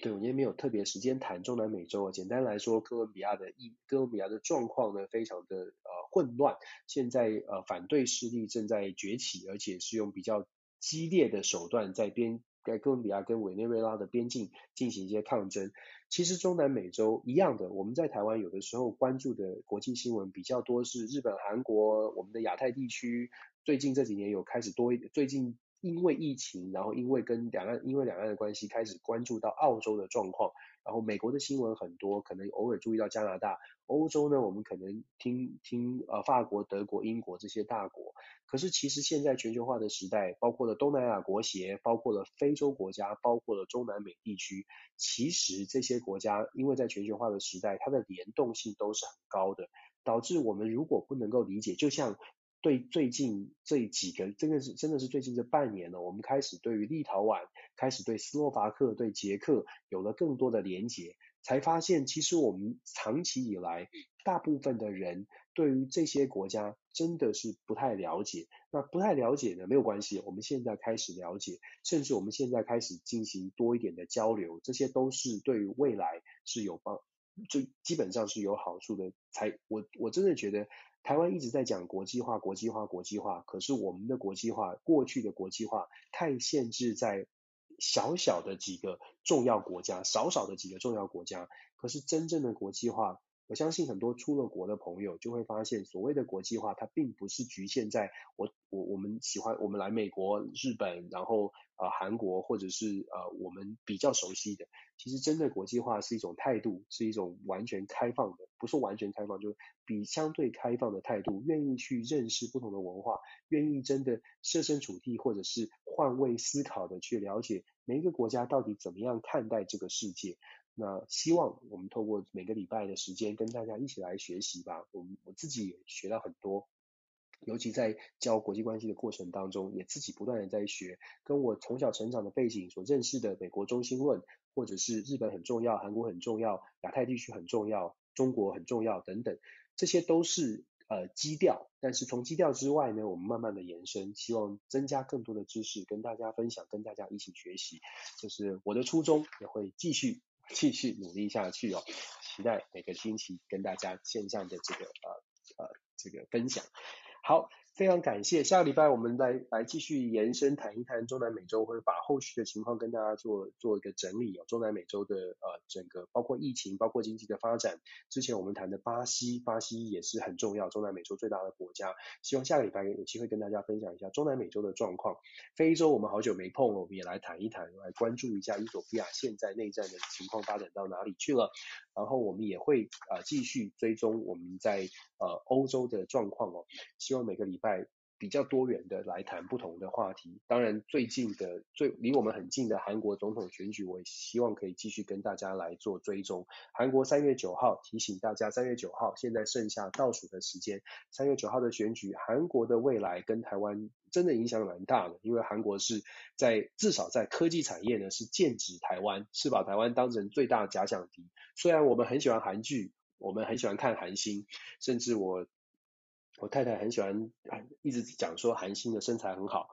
对，我今天没有特别时间谈中南美洲啊。简单来说，哥伦比亚的疫，哥伦比亚的状况呢，非常的呃混乱。现在呃反对势力正在崛起，而且是用比较激烈的手段在边在哥伦比亚跟委内瑞拉的边境进行一些抗争。其实中南美洲一样的，我们在台湾有的时候关注的国际新闻比较多是日本、韩国，我们的亚太地区最近这几年有开始多一，最近因为疫情，然后因为跟两岸因为两岸的关系开始关注到澳洲的状况，然后美国的新闻很多，可能偶尔注意到加拿大，欧洲呢，我们可能听听呃法国、德国、英国这些大国。可是其实现在全球化的时代，包括了东南亚国协，包括了非洲国家，包括了中南美地区，其实这些国家因为在全球化的时代，它的联动性都是很高的，导致我们如果不能够理解，就像对最近这几个，真的是真的是最近这半年呢，我们开始对于立陶宛，开始对斯洛伐克、对捷克有了更多的连结，才发现其实我们长期以来，大部分的人。对于这些国家真的是不太了解，那不太了解呢，没有关系，我们现在开始了解，甚至我们现在开始进行多一点的交流，这些都是对于未来是有帮，就基本上是有好处的。才我我真的觉得台湾一直在讲国际化、国际化、国际化，可是我们的国际化，过去的国际化太限制在小小的几个重要国家，少少的几个重要国家，可是真正的国际化。我相信很多出了国的朋友就会发现，所谓的国际化，它并不是局限在我我我们喜欢我们来美国、日本，然后呃韩国，或者是呃我们比较熟悉的。其实真的国际化是一种态度，是一种完全开放的，不是完全开放，就比相对开放的态度，愿意去认识不同的文化，愿意真的设身处地或者是换位思考的去了解每一个国家到底怎么样看待这个世界。那希望我们透过每个礼拜的时间跟大家一起来学习吧。我们我自己也学到很多，尤其在教国际关系的过程当中，也自己不断的在学。跟我从小成长的背景所认识的美国中心论，或者是日本很重要、韩国很重要、亚太地区很重要、中国很重要等等，这些都是呃基调。但是从基调之外呢，我们慢慢的延伸，希望增加更多的知识跟大家分享，跟大家一起学习。就是我的初衷，也会继续。继续努力下去哦，期待每个星期跟大家线上的这个呃呃这个分享。好。非常感谢，下个礼拜我们来来继续延伸谈一谈中南美洲，或者把后续的情况跟大家做做一个整理哦。中南美洲的呃整个包括疫情，包括经济的发展，之前我们谈的巴西，巴西也是很重要，中南美洲最大的国家。希望下个礼拜有机会跟大家分享一下中南美洲的状况。非洲我们好久没碰了，我们也来谈一谈，来关注一下伊索比亚现在内战的情况发展到哪里去了。然后我们也会呃继续追踪我们在呃欧洲的状况哦。希望每个礼拜。在比较多元的来谈不同的话题，当然最近的最离我们很近的韩国总统选举，我也希望可以继续跟大家来做追踪。韩国三月九号，提醒大家，三月九号现在剩下倒数的时间，三月九号的选举，韩国的未来跟台湾真的影响蛮大的，因为韩国是在至少在科技产业呢是剑指台湾，是把台湾当成最大假想敌。虽然我们很喜欢韩剧，我们很喜欢看韩星，甚至我。我太太很喜欢一直讲说韩星的身材很好，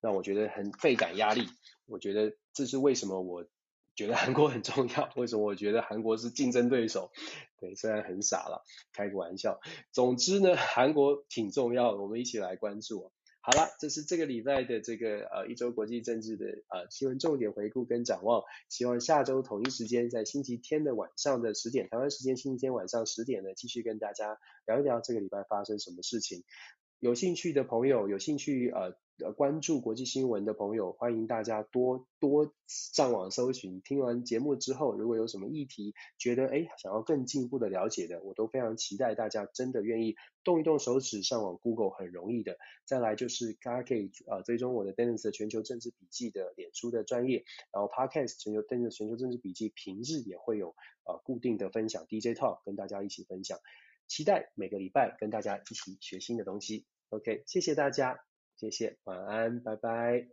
让我觉得很倍感压力。我觉得这是为什么我觉得韩国很重要，为什么我觉得韩国是竞争对手。对，虽然很傻了，开个玩笑。总之呢，韩国挺重要的，我们一起来关注。好了，这是这个礼拜的这个呃一周国际政治的呃新闻重点回顾跟展望。希望下周同一时间在星期天的晚上的十点，台湾时间星期天晚上十点呢，继续跟大家聊一聊这个礼拜发生什么事情。有兴趣的朋友，有兴趣呃。呃，关注国际新闻的朋友，欢迎大家多多上网搜寻。听完节目之后，如果有什么议题，觉得诶想要更进一步的了解的，我都非常期待大家真的愿意动一动手指上网 Google，很容易的。再来就是大家可以呃追踪我的 Dennis 全球政治笔记的脸书的专业，然后 Podcast 全球 Dennis 全球政治笔记平日也会有呃固定的分享 DJ Talk 跟大家一起分享，期待每个礼拜跟大家一起学新的东西。OK，谢谢大家。谢谢，晚安，拜拜。